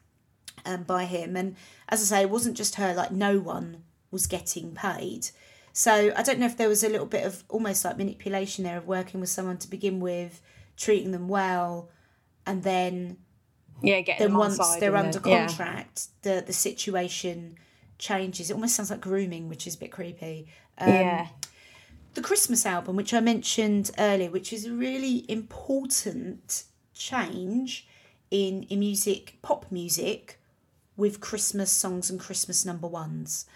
um, by him. And as I say, it wasn't just her. Like no one was getting paid. So I don't know if there was a little bit of almost like manipulation there of working with someone to begin with, treating them well, and then yeah, getting then on once they're under then- yeah. contract, the the situation changes. It almost sounds like grooming, which is a bit creepy. Um, yeah. The Christmas album, which I mentioned earlier, which is a really important change in in music, pop music, with Christmas songs and Christmas number ones.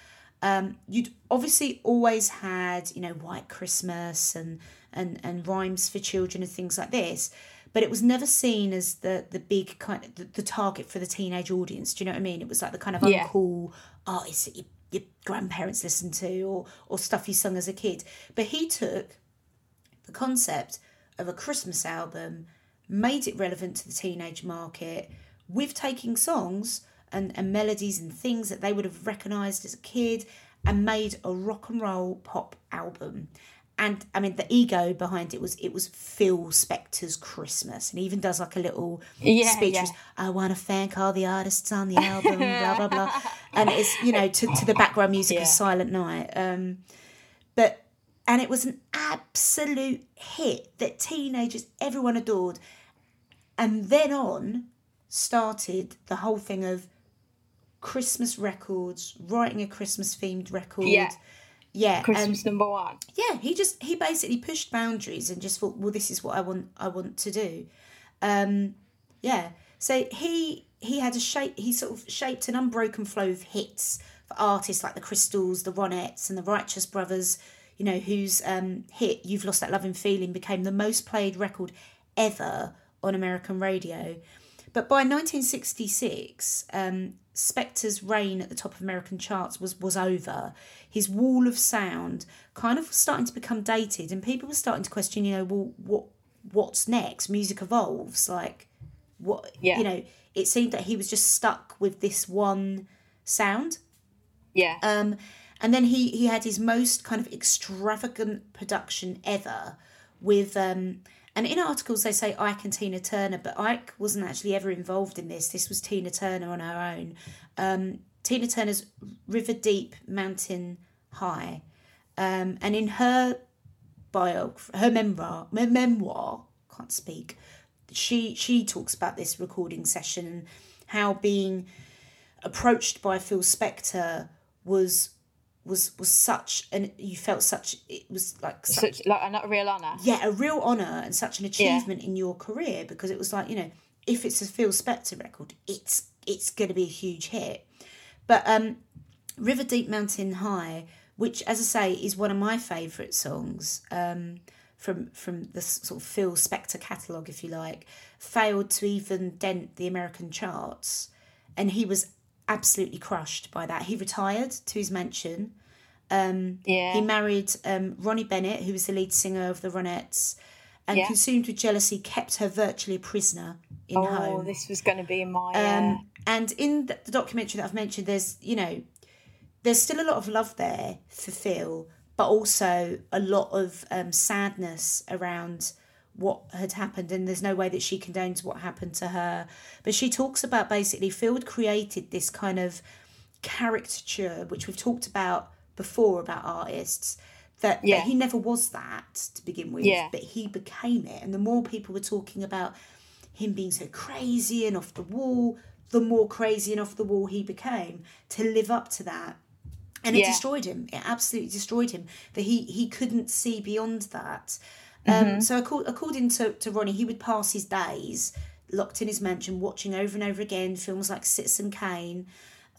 Um, you'd obviously always had, you know, White Christmas and and and rhymes for children and things like this, but it was never seen as the the big kind of the, the target for the teenage audience. Do you know what I mean? It was like the kind of Yeah. uncool oh, artists that your, your grandparents listened to or or stuff you sung as a kid. But he took the concept of a Christmas album, made it relevant to the teenage market with taking songs and, and melodies and things that they would have recognised as a kid and made a rock and roll pop album. And I mean the ego behind it was it was Phil Spector's Christmas and he even does like a little Yeah, speech yeah. was, I wanna thank all the artists on the album, blah blah blah. And it's you know, to, to the background music Yeah. of Silent Night. Um but and it was an absolute hit that teenagers everyone adored and then on started the whole thing of christmas records writing a christmas themed record Yeah. Yeah and Christmas number one. yeah he just he basically pushed boundaries and just thought well this is what i want i want to do. Um yeah so he he had a shape he sort of shaped an unbroken flow of hits for artists like the crystals the ronettes and the righteous brothers. You know whose um hit you've lost that loving feeling became the most played record ever on american radio. But by 1966, um, Spector's reign at the top of American charts was was over. His wall of sound kind of was starting to become dated, and people were starting to question, you know, well, what what's next? Music evolves, like what Yeah. you know. It seemed that he was just stuck with this one sound. Yeah. Um, and then he he had his most kind of extravagant production ever with um and in articles they say Ike and Tina Turner, but Ike wasn't actually ever involved in this. This was Tina Turner on her own. Um, Tina Turner's River Deep Mountain High. Um, and in her biography, her memoir, me- memoir, can't speak. She she talks about this recording session and how being approached by Phil Spector was was was such and you felt such it was like such, Such like a real honour. yeah a real honor and such an achievement in your career because it was like you know if it's a Phil Spector record it's it's going to be a huge hit. But um River Deep Mountain High which as I say is one of my favorite songs um from from the sort of Phil Spector catalogue if you like failed to even dent the American charts. And he was absolutely crushed by that he retired to his mansion Yeah. he married um, Ronnie Bennett, who was the lead singer of the Ronettes, and Yeah. consumed with jealousy, kept her virtually a prisoner in oh, home. Oh, this was going to be in my. Uh, Um, and in the, the documentary that I've mentioned, there's you know, there's still a lot of love there for Phil, but also a lot of um, sadness around what had happened, and there's no way that she condones what happened to her. But she talks about basically Phil created this kind of caricature, which we've talked about before about artists. That, that he never was that to begin with, Yeah. but he became it. And the more people were talking about him being so crazy and off the wall, the more crazy and off the wall he became to live up to that. And it Yeah. destroyed him. It absolutely destroyed him. That he he couldn't see beyond that. Um, So acco- according to, to Ronnie, he would pass his days locked in his mansion, watching over and over again films like Citizen Kane.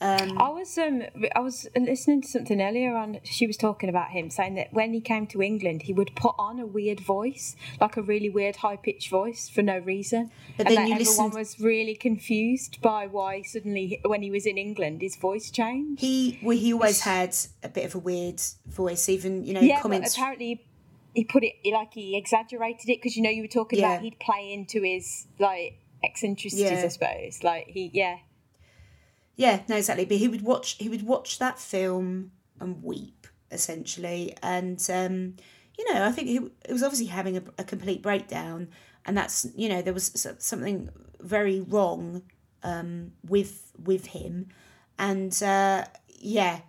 Um, I was um I was listening to something earlier on. She was talking about him saying that when he came to England, he would put on a weird voice, like a really weird high pitched voice for no reason. But and then everyone listen- was really confused by why suddenly when he was in England, his voice changed. he well, he always had a bit of a weird voice, even you know yeah, comments. apparently he put it like he exaggerated it because you know you were talking Yeah. about he'd play into his like eccentricities, Yeah. I suppose. Like he, yeah, Yeah, no, exactly. But he would watch he would watch that film and weep essentially, and um, you know, I think he, he was obviously having a, a complete breakdown, and that's you know there was something very wrong um, with with him, and uh, yeah,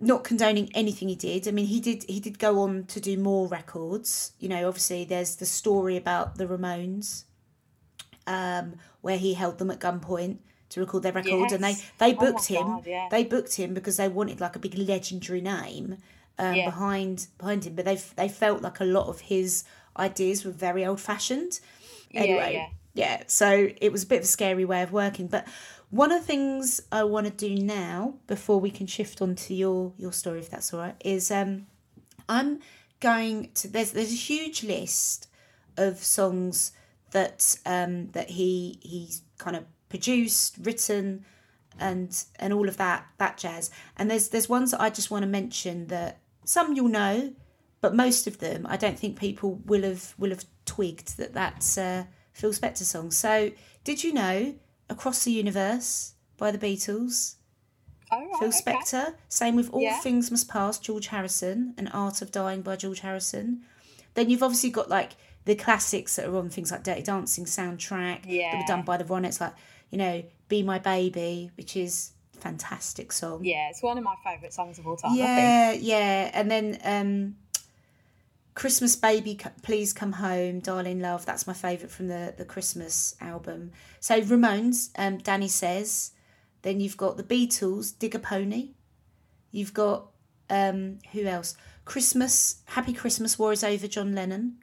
not condoning anything he did. I mean, he did he did go on to do more records. You know, obviously there's the story about the Ramones, um, where he held them at gunpoint to record their records, and they Yes. they Oh booked him. God, yeah. They booked him because they wanted like a big legendary name um, Yeah. behind behind him, but they they felt like a lot of his ideas were very old fashioned. Anyway, yeah. yeah, so it was a bit of a scary way of working. But one of the things I want to do now, before we can shift on to your your story, if that's all right, is um, I'm going to there's there's a huge list of songs that um that he he's kind of produced, written, and and all of that that jazz. And there's there's ones that I just want to mention that some you'll know, but most of them I don't think people will have will have twigged that that's Phil Spector song. So did you know Across the Universe by the Beatles? Oh, right, Phil okay. Spector. Same with All Yeah. Things Must Pass, George Harrison, and Art of Dying by George Harrison. Then you've obviously got like the classics that are on things like Dirty Dancing soundtrack yeah. that were done by the Ronettes, like you know Be My Baby, which is a fantastic song. Yeah, it's one of my favourite songs of all time. I think. yeah, yeah. And then um, Christmas Baby, Please Come Home, Darlene Love. That's my favourite from the the Christmas album. So Ramones, um, Danny says. Then you've got the Beatles, Dig a Pony. You've got um, who else? Christmas, Happy Christmas, War is Over, John Lennon.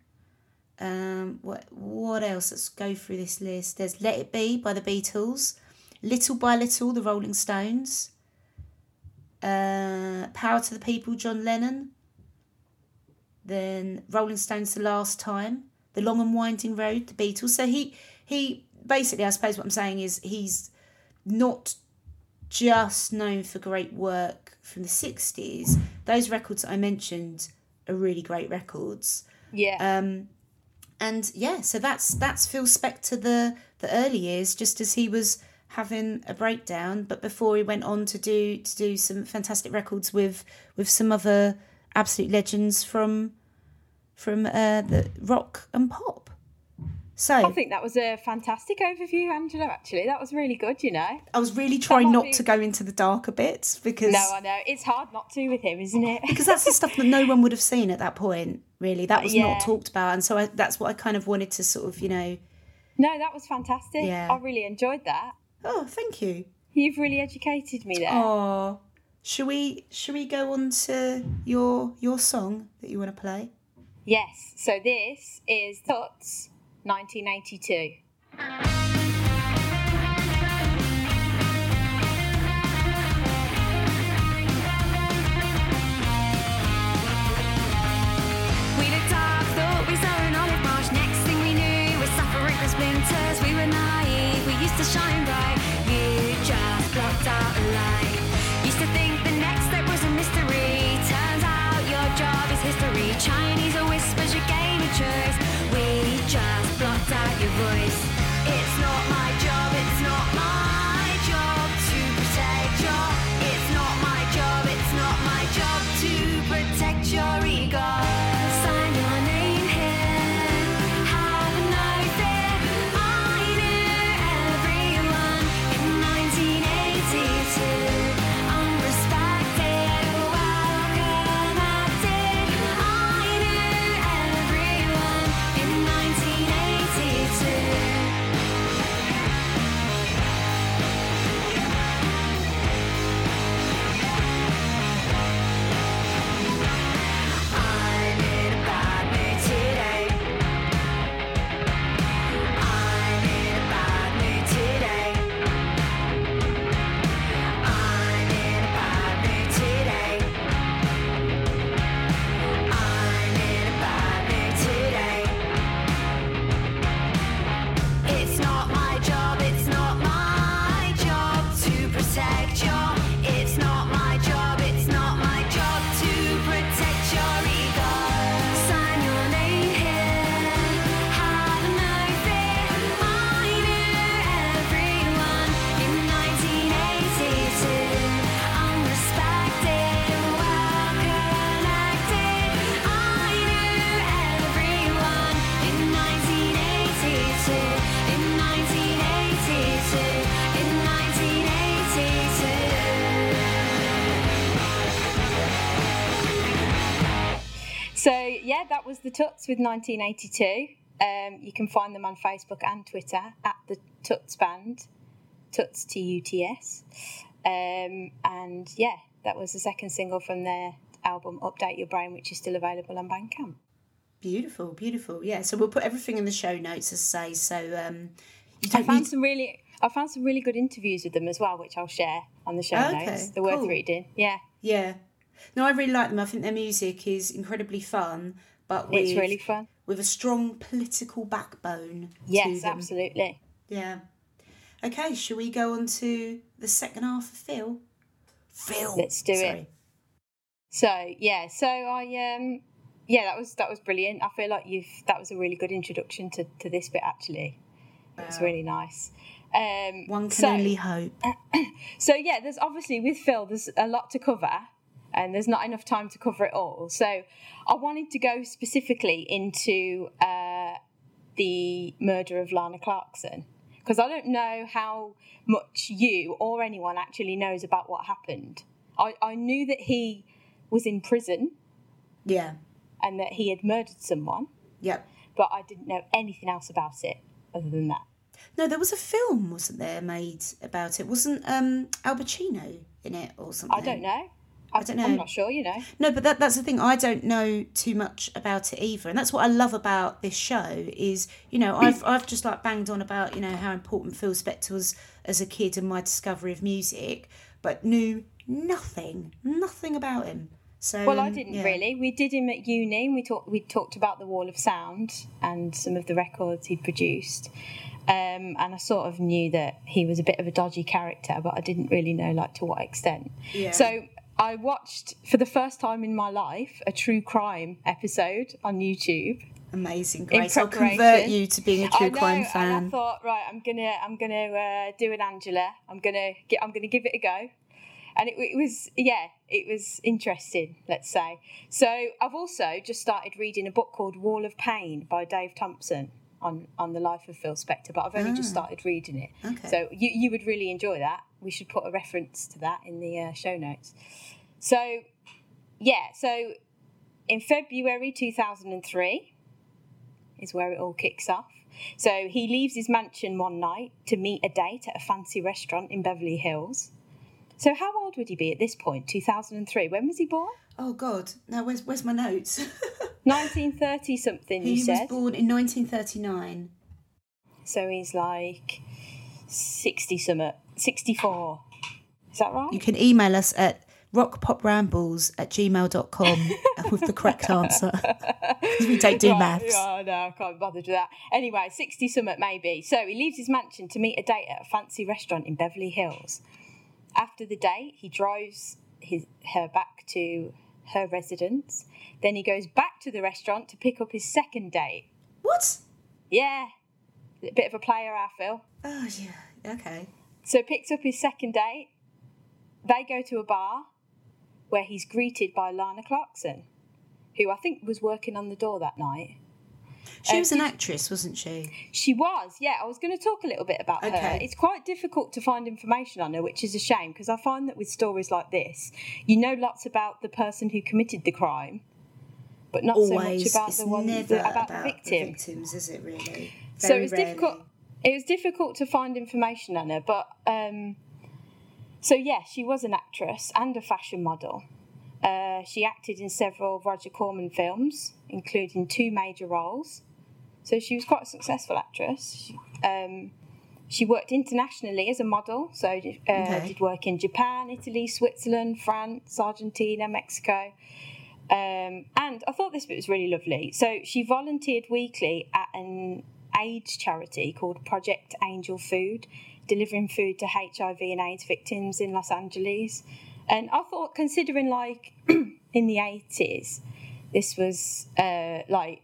Um, what what else? Let's go through this list. There's Let It Be by the Beatles, Little by Little, the Rolling Stones. Uh, Power to the People, John Lennon. Then Rolling Stones, The Last Time, The Long and Winding Road, the Beatles. So he he basically, I suppose, what I'm saying is he's not just known for great work from the 60s. Those records that I mentioned are really great records. Yeah. Um, and yeah, so that's that's Phil Spector the the early years, just as he was having a breakdown, but before he went on to do to do some fantastic records with with some other absolute legends from from uh, the rock and pop. So I think that was a fantastic overview, Angela. Actually, that was really good. You know. I was really trying not be- to go into the darker bits because No, I know it's hard not to with him, isn't it? because that's the stuff that no one would have seen at that point. Really, that was Yeah. not talked about, and so I, that's what I kind of wanted to sort of you know. no, that was fantastic. Yeah. I really enjoyed that. Oh, thank you. You've really educated me there. Oh, should we should we go on to your your song that you want to play? Yes. So this is Tuts, 1982. Tuts with 1982. Um, you can find them on Facebook and Twitter at the Tuts Band, Tuts T U T S. Um, and yeah, that was the second single from their album Update Your Brain, which is still available on Bandcamp. Beautiful, beautiful. Yeah, so we'll put everything in the show notes, as I say. So um, you I found need. some really, I found some really good interviews with them as well, which I'll share on the show Okay, notes. They're worth cool. reading. Yeah, Yeah. No, I really like them. I think their music is incredibly fun, but with, it's really fun. with a strong political backbone. Yes, absolutely. Yeah. Okay, shall we go on to the second half of Phil? Phil. Let's do it. So yeah, so I um yeah, that was that was brilliant. I feel like you've that was a really good introduction to, to this bit actually. It was really nice. Um One can so, only hope. so yeah, there's obviously with Phil there's a lot to cover and there's not enough time to cover it all. So I wanted to go specifically into uh the murder of Lana Clarkson because I don't know how much you or anyone actually knows about what happened. I, I knew that he was in prison Yeah. and that he had murdered someone, Yep. but I didn't know anything else about it other than that. No, there was a film, wasn't there, made about it? Wasn't um Al Pacino in it or something? I don't know. I don't know. I'm not sure, you know. No, but that, that's the thing. I don't know too much about it either, and that's what I love about this show. Is you know I've I've just like banged on about you know how important Phil Spector was as a kid and my discovery of music, but knew nothing, nothing about him. So Well, I didn't yeah. really. We did him at uni, and we talked. We talked about the Wall of Sound and some of the records he'd produced. Um, and I sort of knew that he was a bit of a dodgy character, but I didn't really know like to what extent. Yeah. So I watched for the first time in my life a true crime episode on YouTube. Amazing in grace. I'll convert you to being a true know, crime and fan. I thought, right, I'm gonna, I'm gonna uh, do an Angela. I'm gonna get, I'm gonna give it a go. And it, it was, yeah, it was interesting. Let's say. So I've also just started reading a book called Wall of Pain by Dave Thompson on on the life of Phil Spector. But I've only just started reading it. Ah. Okay. So you you would really enjoy that. We should put a reference to that in the uh, show notes. So yeah, so in February 2003 is where it all kicks off. So he leaves his mansion one night to meet a date at a fancy restaurant in Beverly Hills. So how old would he be at this point? 2003. When was he born? Oh God! Now where's where's my notes? 1930 something. he You was born in 1939. So he's like 60 something. 64. Is that right? You can email us at rockpoprambles at gmail.com with the correct answer. Because we don't do Right, maths. Oh, no, I can't bother with that. Anyway, 60 something maybe. So he leaves his mansion to meet a date at a fancy restaurant in Beverly Hills. After the date, he drives his, her back to her residence. Then he goes back to the restaurant to pick up his second date. What? Yeah, a bit of a player, I feel. Oh, yeah. Okay. So picks up his second date. They go to a bar where he's greeted by Lana Clarkson, who I think was working on the door that night. She Uh, was an actress, wasn't she? She was, yeah. I was going to talk a little bit about her. It's quite difficult to find information on her, which is a shame because I find that with stories like this, you know lots about the person who committed the crime, but not Always. so much about it's the one never the, about, about the victim. victims, is it really? so Very it was rarely. difficult. It was difficult to find information on her, but um, so yeah, she was an actress and a fashion model. Uh, she acted in several Roger Corman films, including two major roles. So she was quite a successful actress. She, um, she worked internationally as a model, so uh, Okay. did work in Japan, Italy, Switzerland, France, Argentina, Mexico. Um, and I thought this bit was really lovely. So she volunteered weekly at an AIDS charity called Project Angel Food, delivering food to HIV and AIDS victims in Los Angeles. And I thought, considering like in the 80s, this was uh, like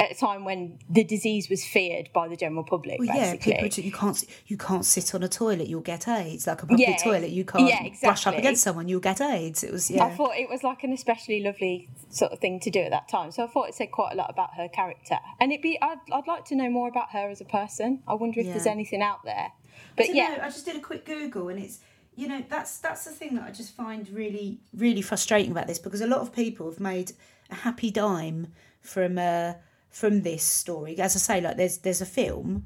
at a time when the disease was feared by the general public, Well, yeah, people. You can't. You can't sit on a toilet. You'll get AIDS. Like a public Yeah, toilet, you can't yeah, brush up against someone. You'll get AIDS. It was yeah. I thought it was like an especially lovely sort of thing to do at that time. So I thought it said quite a lot about her character. And it'd be I'd, I'd like to know more about her as a person. I wonder if there's anything out there. But yeah, know, I just did a quick Google, and it's you know that's that's the thing that I just find really really frustrating about this because a lot of people have made a happy dime from uh from this story. As I say, like there's there's a film,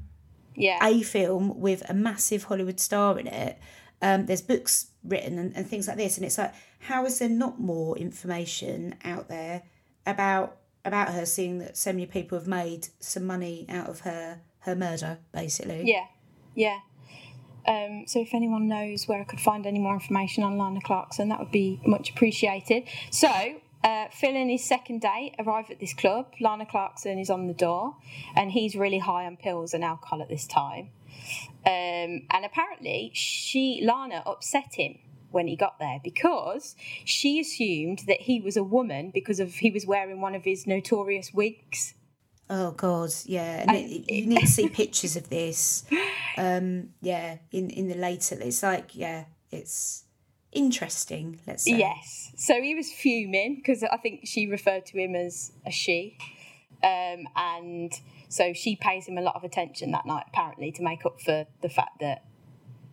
Yeah. a film with a massive Hollywood star in it. Um, there's books written and, and things like this, and it's like, how is there not more information out there about about her, seeing that so many people have made some money out of her her murder, basically? Yeah, yeah. Um, so if anyone knows where I could find any more information on Lana Clarkson, that would be much appreciated. So uh, Phil and his second date arrive at this club. Lana Clarkson is on the door, and he's really high on pills and alcohol at this time. Um, and apparently, she Lana upset him when he got there because she assumed that he was a woman because of he was wearing one of his notorious wigs. Oh God, yeah. And it, you need to see pictures of this. Um, yeah, in in the later, it's like yeah, it's interesting. Let's say. Yes. So he was fuming because I think she referred to him as a she. Um, and so she pays him a lot of attention that night, apparently, to make up for the fact that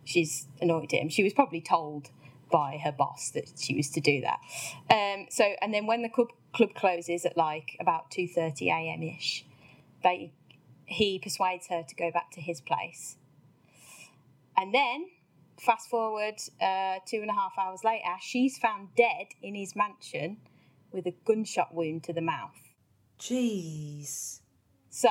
she's annoyed him. She was probably told by her boss that she was to do that. Um, so, and then when the club, club closes at like about 2.30 a.m. ish, they, he persuades her to go back to his place. And then fast forward uh, two and a half hours later, she's found dead in his mansion with a gunshot wound to the mouth. Jeez. So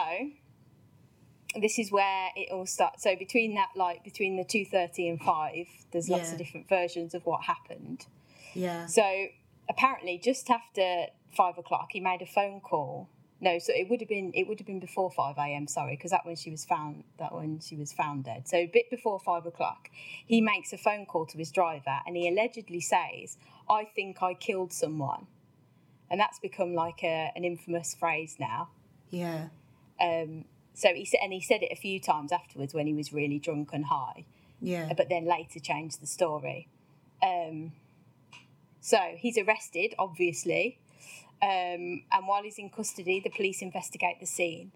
this is where it all starts. So between that, like between the two thirty and five, there's lots Yeah. of different versions of what happened. Yeah. So apparently, just after five o'clock, he made a phone call. No, so it would have been it would have been before five a.m. Sorry, because that when she was found that when she was found dead. So a bit before five o'clock, he makes a phone call to his driver, and he allegedly says, "I think I killed someone," and that's become like a, an infamous phrase now. Yeah. Um, so he said, and he said it a few times afterwards when he was really drunk and high Yeah. but then later changed the story. Um, so he's arrested, obviously, um, and while he's in custody, the police investigate the scene.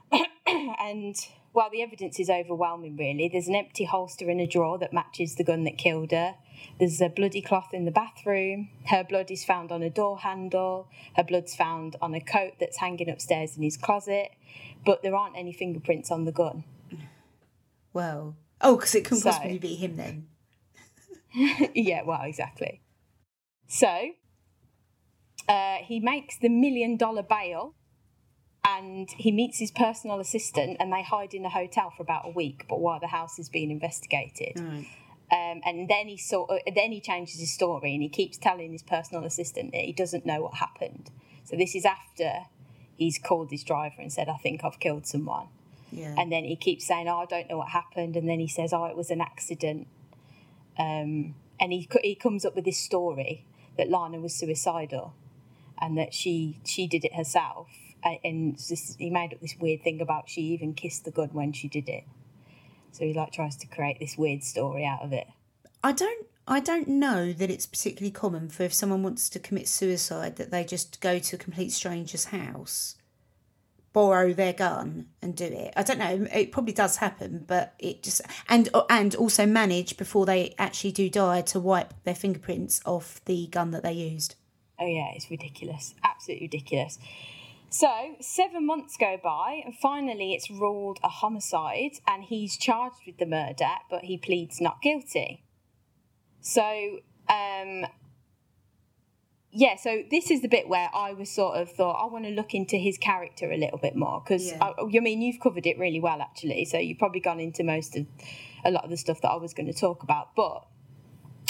and while the evidence is overwhelming, really, there's an empty holster in a drawer that matches the gun that killed her. There's a bloody cloth in the bathroom. Her blood is found on a door handle. Her blood's found on a coat that's hanging upstairs in his closet. But there aren't any fingerprints on the gun. Well. Oh, because it couldn't So- possibly be him then. yeah, well, exactly. So uh, he makes the million dollar bail and he meets his personal assistant and they hide in a hotel for about a week but while the house is being investigated um, and then he sort of, then he changes his story and he keeps telling his personal assistant that he doesn't know what happened so this is after he's called his driver and said i think i've killed someone Yeah. and then he keeps saying, "Oh, I don't know what happened," and then he says, "Oh, it was an accident." Um, and he he comes up with this story that Lana was suicidal, and that she she did it herself. And this, he made up this weird thing about she even kissed the gun when she did it. So he like tries to create this weird story out of it. I don't I don't know that it's particularly common for if someone wants to commit suicide that they just go to a complete stranger's house, borrow their gun and do it. I don't know. It probably does happen, but it just and and also manage before they actually do die to wipe their fingerprints off the gun that they used. Oh yeah, it's ridiculous. Absolutely ridiculous. So, seven months go by, and finally it's ruled a homicide, and he's charged with the murder, but he pleads not guilty. So, um, yeah, so this is the bit where I was sort of thought, I want to look into his character a little bit more, because Yeah. I, I mean, you've covered it really well, actually, so you've probably gone into most of a lot of the stuff that I was going to talk about, but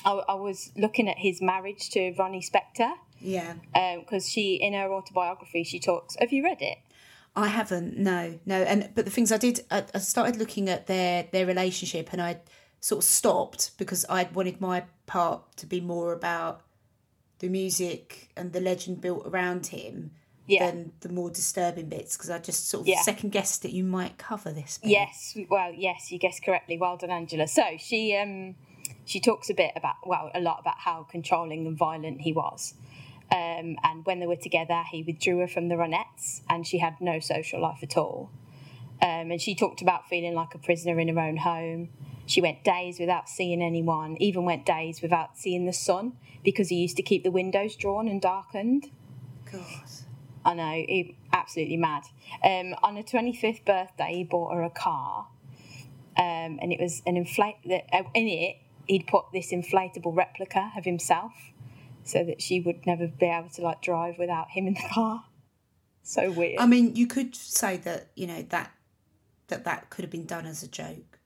I, I was looking at his marriage to Ronnie Spector Yeah. because she in her autobiography she talks have you read it I haven't. No, no. And but the things I did, I, I started looking at their their relationship, and I sort of stopped because I wanted my part to be more about the music and the legend built around him Yeah. than the more disturbing bits. Because I just sort of Yeah. second guessed that you might cover this. Bit. yes well yes you guessed correctly well done angela so she um she talks a bit about well a lot about how controlling and violent he was um, and when they were together he withdrew her from the ronettes and she had no social life at all um, and she talked about feeling like a prisoner in her own home she went days without seeing anyone even went days without seeing the sun because he used to keep the windows drawn and darkened God. I know, he, absolutely mad. Um, on her 25th birthday, he bought her a car, um, and it was an inflate. uh, In it, he'd put this inflatable replica of himself, so that she would never be able to like drive without him in the car. So weird. I mean, you could say that you know that that that could have been done as a joke,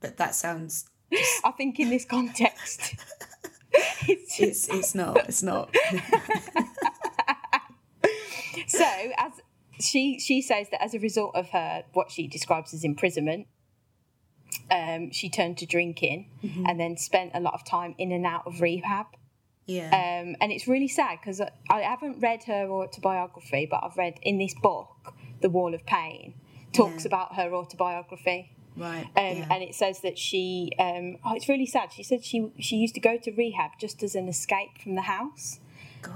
but that sounds I think in this context, it's just it's it's not it's not. so as she she says that as a result of her what she describes as imprisonment um, she turned to drinking and then spent a lot of time in and out of rehab Yeah. um, and it's really sad because I, I haven't read her autobiography but i've read in this book the wall of pain talks Yeah. about her autobiography right. um, yeah. and it says that she um, oh it's really sad she said she she used to go to rehab just as an escape from the house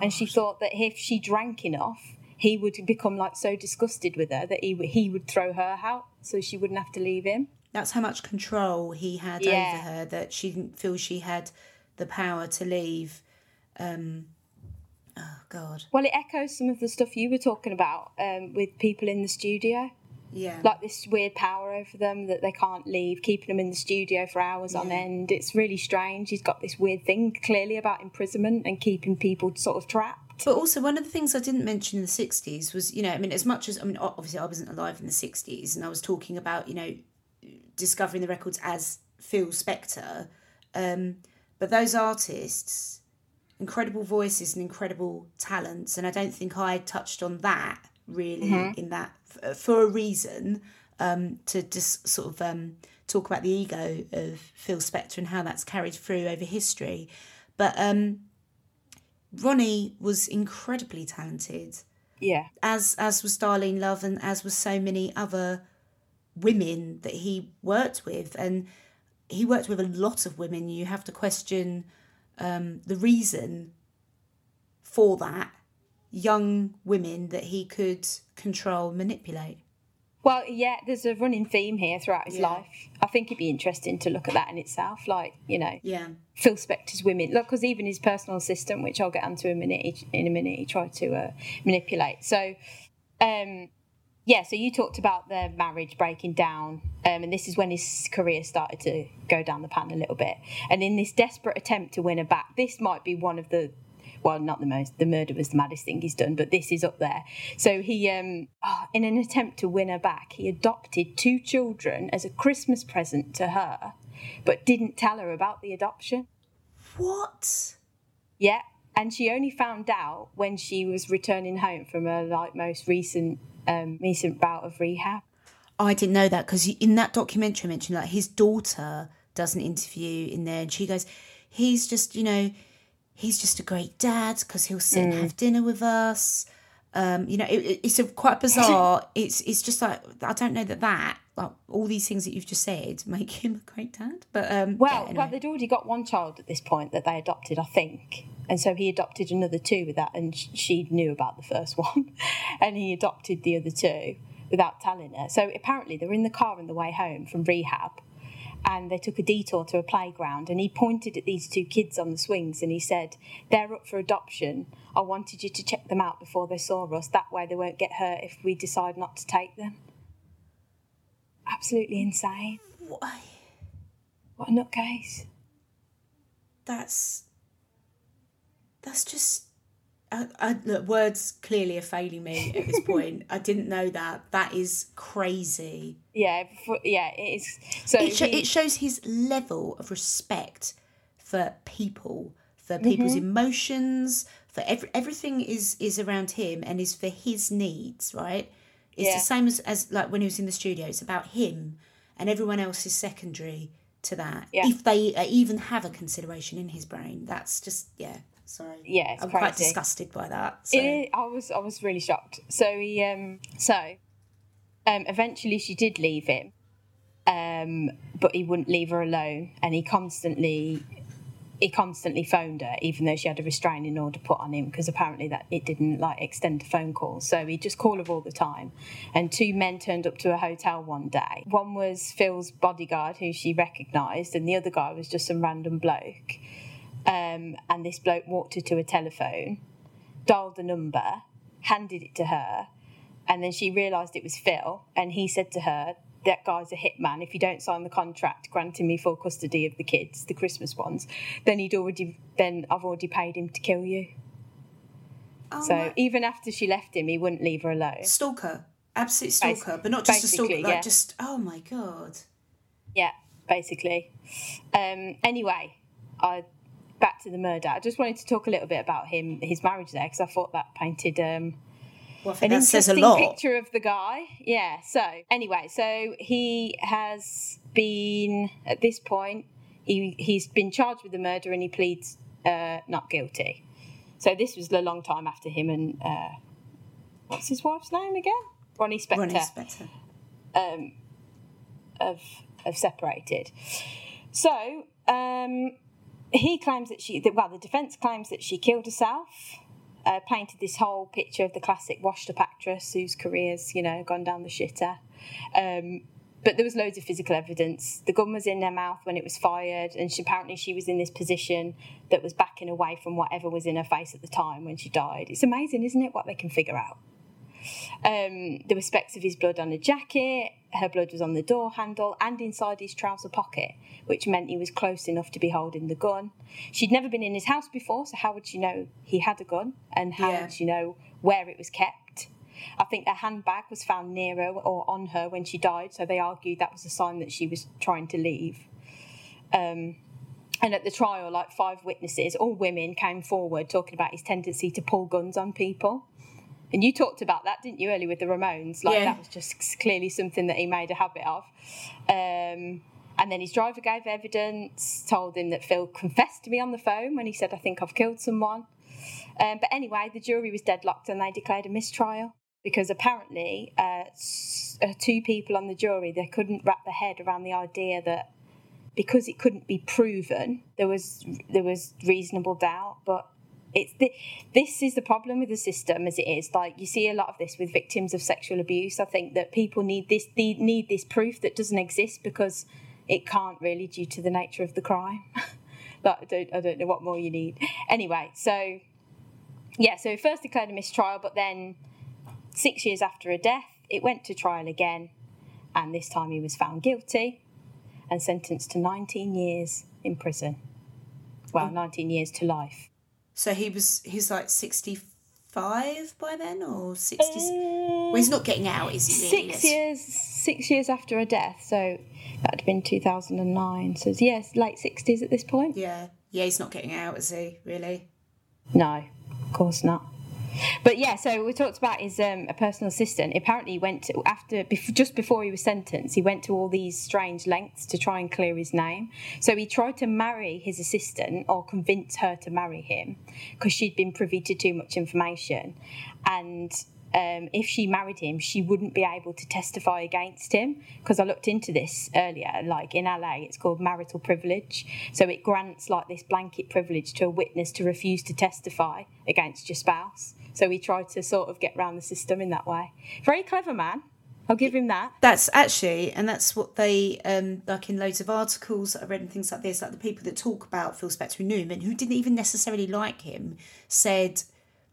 and she thought that if she drank enough he would become like so disgusted with her that he would- he would throw her out so she wouldn't have to leave him That's how much control he had Yeah. over her that she didn't feel she had the power to leave. Um, oh God. well it echoes some of the stuff you were talking about um, with people in the studio Yeah. like this weird power over them that they can't leave keeping them in the studio for hours on end it's really strange he's got this weird thing clearly about imprisonment and keeping people sort of trapped But also, one of the things I didn't mention in the 60s was, you know, I mean, as much as, I mean, obviously I wasn't alive in the 60s and I was talking about, you know, discovering the records as Phil Spector. Um, but those artists, incredible voices and incredible talents. And I don't think I touched on that really in that for a reason um, to just sort of um, talk about the ego of Phil Spector and how that's carried through over history. But um, Ronnie was incredibly talented, yeah as as was Darlene Love, and as was so many other women that he worked with, and he worked with a lot of women. You have to question um, the reason for that. Young women that he could control, manipulate. Well, yeah, there's a running theme here throughout his Yeah. life. I think it'd be interesting to look at that in itself. Like, you know, Yeah, Phil Spector's women. Look, because even his personal assistant, which I'll get onto in a minute, in a minute, he tried to uh, manipulate. So, um, yeah. So you talked about the marriage breaking down, um, and this is when his career started to go down the pan a little bit. And in this desperate attempt to win her back, this might be one of the well, not the most. The murder was the maddest thing he's done, but this is up there. So he, um, oh, in an attempt to win her back, he adopted two children as a Christmas present to her, but didn't tell her about the adoption. what? Yeah, and she only found out when she was returning home from her like most recent, um, recent bout of rehab. I didn't know that because in that documentary I mentioned like his daughter does an interview in there and she goes, he's just you know, he's just a great dad because he'll sit and have dinner with us. Um, you know, it, it- it's a quite bizarre. it's it's just like I don't know that that like all these things that you've just said make him a great dad. But um, Well, yeah, well, they'd already got one child at this point that they adopted, I think, and so he adopted another two with that, and she knew about the first one, and he adopted the other two without telling her. So apparently, they were in the car on the way home from rehab, and they took a detour to a playground, and he pointed at these two kids on the swings, and he said, "They're up for adoption. I wanted you to check them out before they saw us. That way, they won't get hurt if we decide not to take them." Absolutely insane. Why? What a nutcase. that's that's just I, I, look, words clearly are failing me at this point. I didn't know that. That is crazy. Yeah, for, yeah, it is. So It, sho- he- it shows his level of respect for people, for mm-hmm. people's emotions, for every, everything is is around him and is for his needs. Right? It's Yeah. the same as as like when he was in the studio. It's about him, and everyone else is secondary to that. Yeah. If they uh, even have a consideration in his brain, that's just yeah. Yeah, I'm quite disgusted by that. So. It- I was I was really shocked. So he um so um eventually she did leave him, um but he wouldn't leave her alone, and he constantly he constantly phoned her, even though she had a restraining order put on him, because apparently that it didn't like extend the phone calls. So he'd just call her all the time. And two men turned up to a hotel one day. One was Phil's bodyguard, who she recognised, and the other guy was just some random bloke. Um, and this bloke walked her to a telephone, dialed the number, handed it to her, and then she realised it was Phil, and he said to her, "That guy's a hitman. If you don't sign the contract granting me full custody of the kids, the Christmas ones, then he'd already then I've already paid him to kill you." Oh, so my- even after she left him, he wouldn't leave her alone. stalker, absolute stalker, but not just a stalker. Like yeah. just oh my god. Yeah, basically. Um, anyway, I back to the murder. I just wanted to talk a little bit about him, his marriage there, because I thought that painted um, Well, an that says a interesting picture of the guy. Yeah. So anyway, so he has been at this point. He he's been charged with the murder and he pleads uh, not guilty. So this was a long time after him and uh, what's his wife's name again? Ronnie Spector Ronnie Spector. um, have have separated. So um, he claims that she, well, the defence claims that she killed herself. Uh, painted this whole picture of the classic washed-up actress whose career's, you know, gone down the shitter. Um, but there was loads of physical evidence. The gun was in her mouth when it was fired, and she, apparently she was in this position that was backing away from whatever was in her face at the time when she died. It's amazing, isn't it, what they can figure out? Um, there were specks of his blood on the jacket. Her blood was on the door handle and inside his trouser pocket, which meant he was close enough to be holding the gun. She'd never been in his house before, so how would she know he had a gun? And how Yeah. would she know where it was kept? I think her handbag was found near her or on her when she died, so they argued that was a sign that she was trying to leave. Um, and at the trial, like five witnesses, all women, came forward talking about his tendency to pull guns on people. And you talked about that, didn't you, earlier with the Ramones? Like Yeah. that was just clearly something that he made a habit of. Um, and then his driver gave evidence, told him that Phil confessed to me on the phone when he said, "I think I've killed someone." Um, but anyway, the jury was deadlocked and they declared a mistrial because apparently uh, s- uh, two people on the jury they couldn't wrap their head around the idea that because it couldn't be proven, there was there was reasonable doubt. But it's the, this is the problem with the system as it is. Like you see a lot of this with victims of sexual abuse. I think that people need this need this proof that doesn't exist because it can't really due to the nature of the crime. but I don't I don't know what more you need. Anyway, so yeah, so first declared a mistrial, but then six years after her death, it went to trial again, and this time he was found guilty and sentenced to 19 years in prison. Well, mm. 19 years to life. So he was he's like sixty five by then or sixty. Um, well, he's not getting out, is he? Really? Six years, six years after her death, so that'd have been 2009. So yes, late 60s at this point. Yeah, yeah, he's not getting out, is he? Really? No, of course not. But yeah, so we talked about his um, a personal assistant. Apparently, went to, after bef- just before he was sentenced. He went to all these strange lengths to try and clear his name. So he tried to marry his assistant or convince her to marry him because she'd been privy to too much information, and um, if she married him, she wouldn't be able to testify against him. Because I looked into this earlier, like in LA, it's called marital privilege. So it grants like this blanket privilege to a witness to refuse to testify against your spouse. So he tried to sort of get around the system in that way. Very clever man. I'll give him that. That's actually, and that's what they um like in loads of articles that I read and things like this. Like the people that talk about Phil Spector who knew him and who didn't even necessarily like him said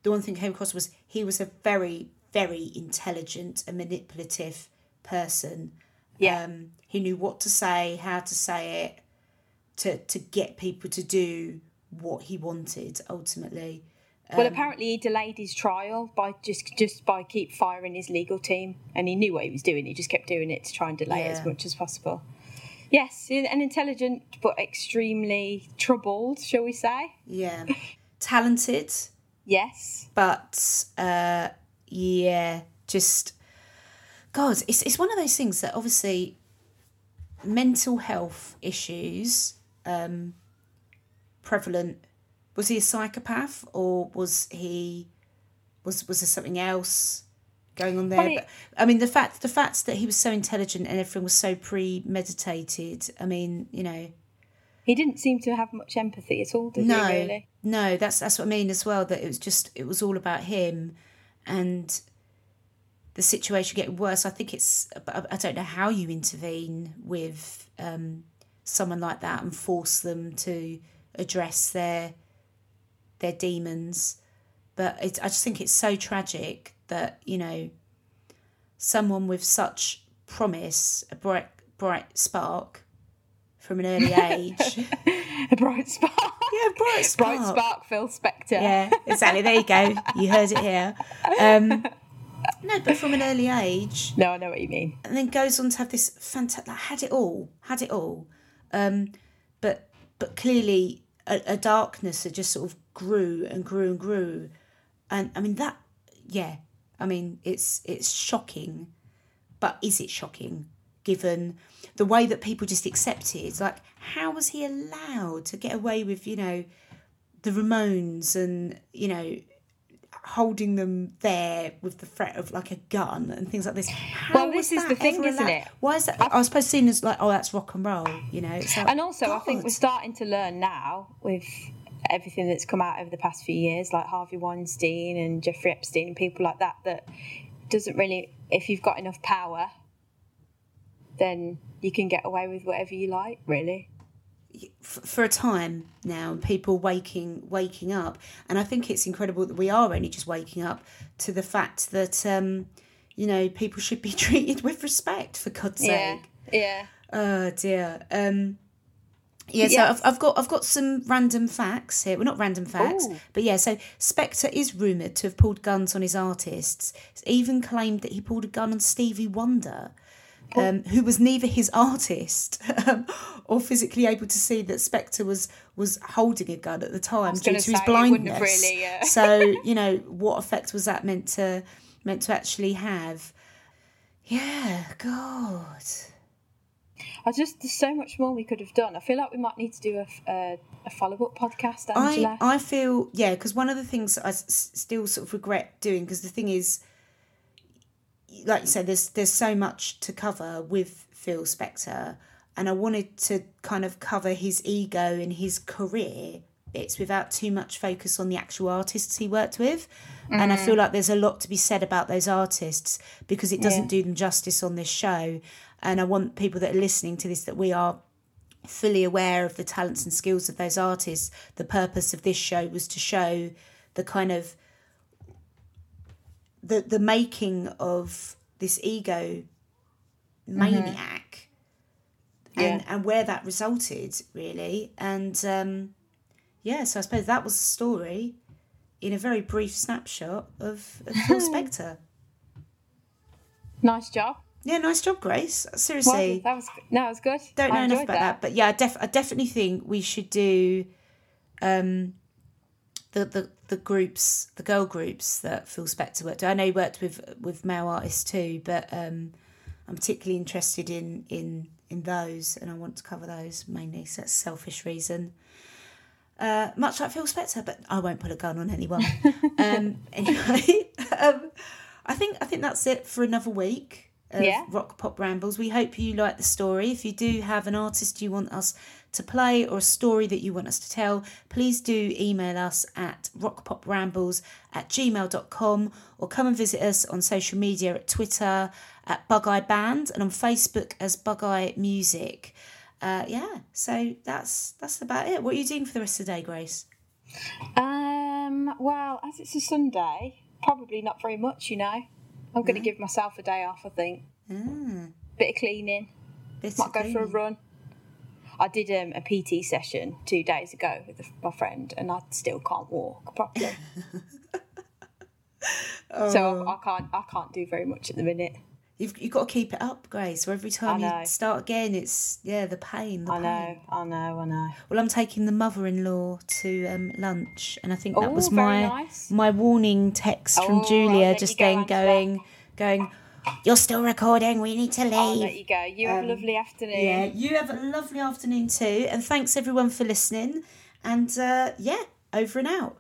the one thing came across was he was a very, very intelligent and manipulative person. Yeah. Um, he knew what to say, how to say it, to to get people to do what he wanted ultimately. Well, apparently he delayed his trial by just just by keep firing his legal team, and he knew what he was doing. He just kept doing it to try and delay it as much as possible. Yes, an intelligent but extremely troubled, shall we say? Yeah. Talented, Yes. but uh yeah just god it's, it's one of those things that obviously mental health issues um prevalent was he a psychopath or was he was was there something else going on there Well, he- but, i mean the fact the fact that he was so intelligent and everything was so premeditated i mean you know He didn't seem to have much empathy at all, did no, he? Really? no, that's that's what I mean as well. That it was just it was all about him, and the situation getting worse. I think it's I- I don't know how you intervene with um, someone like that and force them to address their their demons. but it, I just think it's so tragic that you know someone with such promise, a bright bright spark from an early age. A bright spark. yeah, bright spark. Bright spark, Phil Spector. Yeah, exactly. There you go. You heard it here. Um, no, but from an early age, No, I know what you mean. and then goes on to have this fantastic. Like, had it all, had it all, um, but but clearly a, a darkness that just sort of grew and grew and grew, and I mean that. Yeah, I mean it's it's shocking, but is it shocking given the way that people just accepted? Like, how was he allowed to get away with you know the Ramones and you know holding them there with the threat of like a gun and things like this. How Well, this is the thing, isn't allowed? it? Why is that? I was supposed to seen as like, oh, that's rock and roll, you know. Like, And also, I think we're starting to learn now with everything that's come out over the past few years, like Harvey Weinstein and Jeffrey Epstein and people like that, that doesn't really, if you've got enough power, then you can get away with whatever you like, really. for a time now, people waking waking up, and I think it's incredible that we are only just waking up to the fact that um, you know people should be treated with respect for God's sake. Yeah. Oh dear. Um, yeah, so Yes. I've, I've got I've got some random facts here. Well, not random facts, Ooh. but yeah. So Spector is rumored to have pulled guns on his artists. It's even claimed that he pulled a gun on Stevie Wonder, um, who was neither his artist um, or physically able to see that Spector was was holding a gun at the time due to his say, wouldn't blindness. really, uh, so you know what effect was that meant to meant to actually have? Yeah, God. I just, there's so much more we could have done. I feel like we might need to do a a follow up podcast, Angela. I, I feel yeah because one of the things I s- still sort of regret doing because the thing is like you said there's there's so much to cover with Phil Spector and I wanted to kind of cover his ego and his career bits without too much focus on the actual artists he worked with and I feel like there's a lot to be said about those artists because it doesn't Yeah. do them justice on this show and I want people that are listening to this that we are fully aware of the talents and skills of those artists. The purpose of this show was to show the kind of the the making of this ego maniac and Yeah. and where that resulted really and um yeah so i suppose that was the story in a very brief snapshot of, of phil spector nice job. yeah nice job grace Well, seriously that was no, it was good. don't know enough about that. but yeah, I, def- I definitely think we should do um, the, the the groups, the girl groups that Phil Spector worked. with. I know he worked with with male artists too, but um, I'm particularly interested in in in those, and I want to cover those mainly. So that's selfish reason. Uh, much like Phil Spector, but I won't put a gun on anyone. um, anyway, um, I think I think that's it for another week of Yeah. Rock Pop Rambles. We hope you like the story. If you do have an artist you want us to play or a story that you want us to tell, please do email us at rockpoprambles at gmail.com or come and visit us on social media at Twitter at Bug-Eye Band and on Facebook as Bug-Eye Music. Uh, yeah, so that's that's about it. What are you doing for the rest of the day, Grace? Um, well, as it's a Sunday, probably not very much, you know. I'm going to give myself a day off, I think. Mm, Bit of cleaning, bit might of go for a run. I did um, a PT session two days ago with my friend, and I still can't walk properly. So I, I can't, I can't do very much at the minute. You've, you've got to keep it up, Grace. Or every time you start again, it's yeah the pain. The I pain. know, I know, I know. Well, I'm taking the mother-in-law to um, lunch, and I think that Oh, was my nice. my warning text from Julia, just you go, then going going. You're still recording. We need to leave. I'll let you go. You have a lovely afternoon. Um, Yeah, you have a lovely afternoon too, and thanks everyone for listening. And uh, yeah, over and out.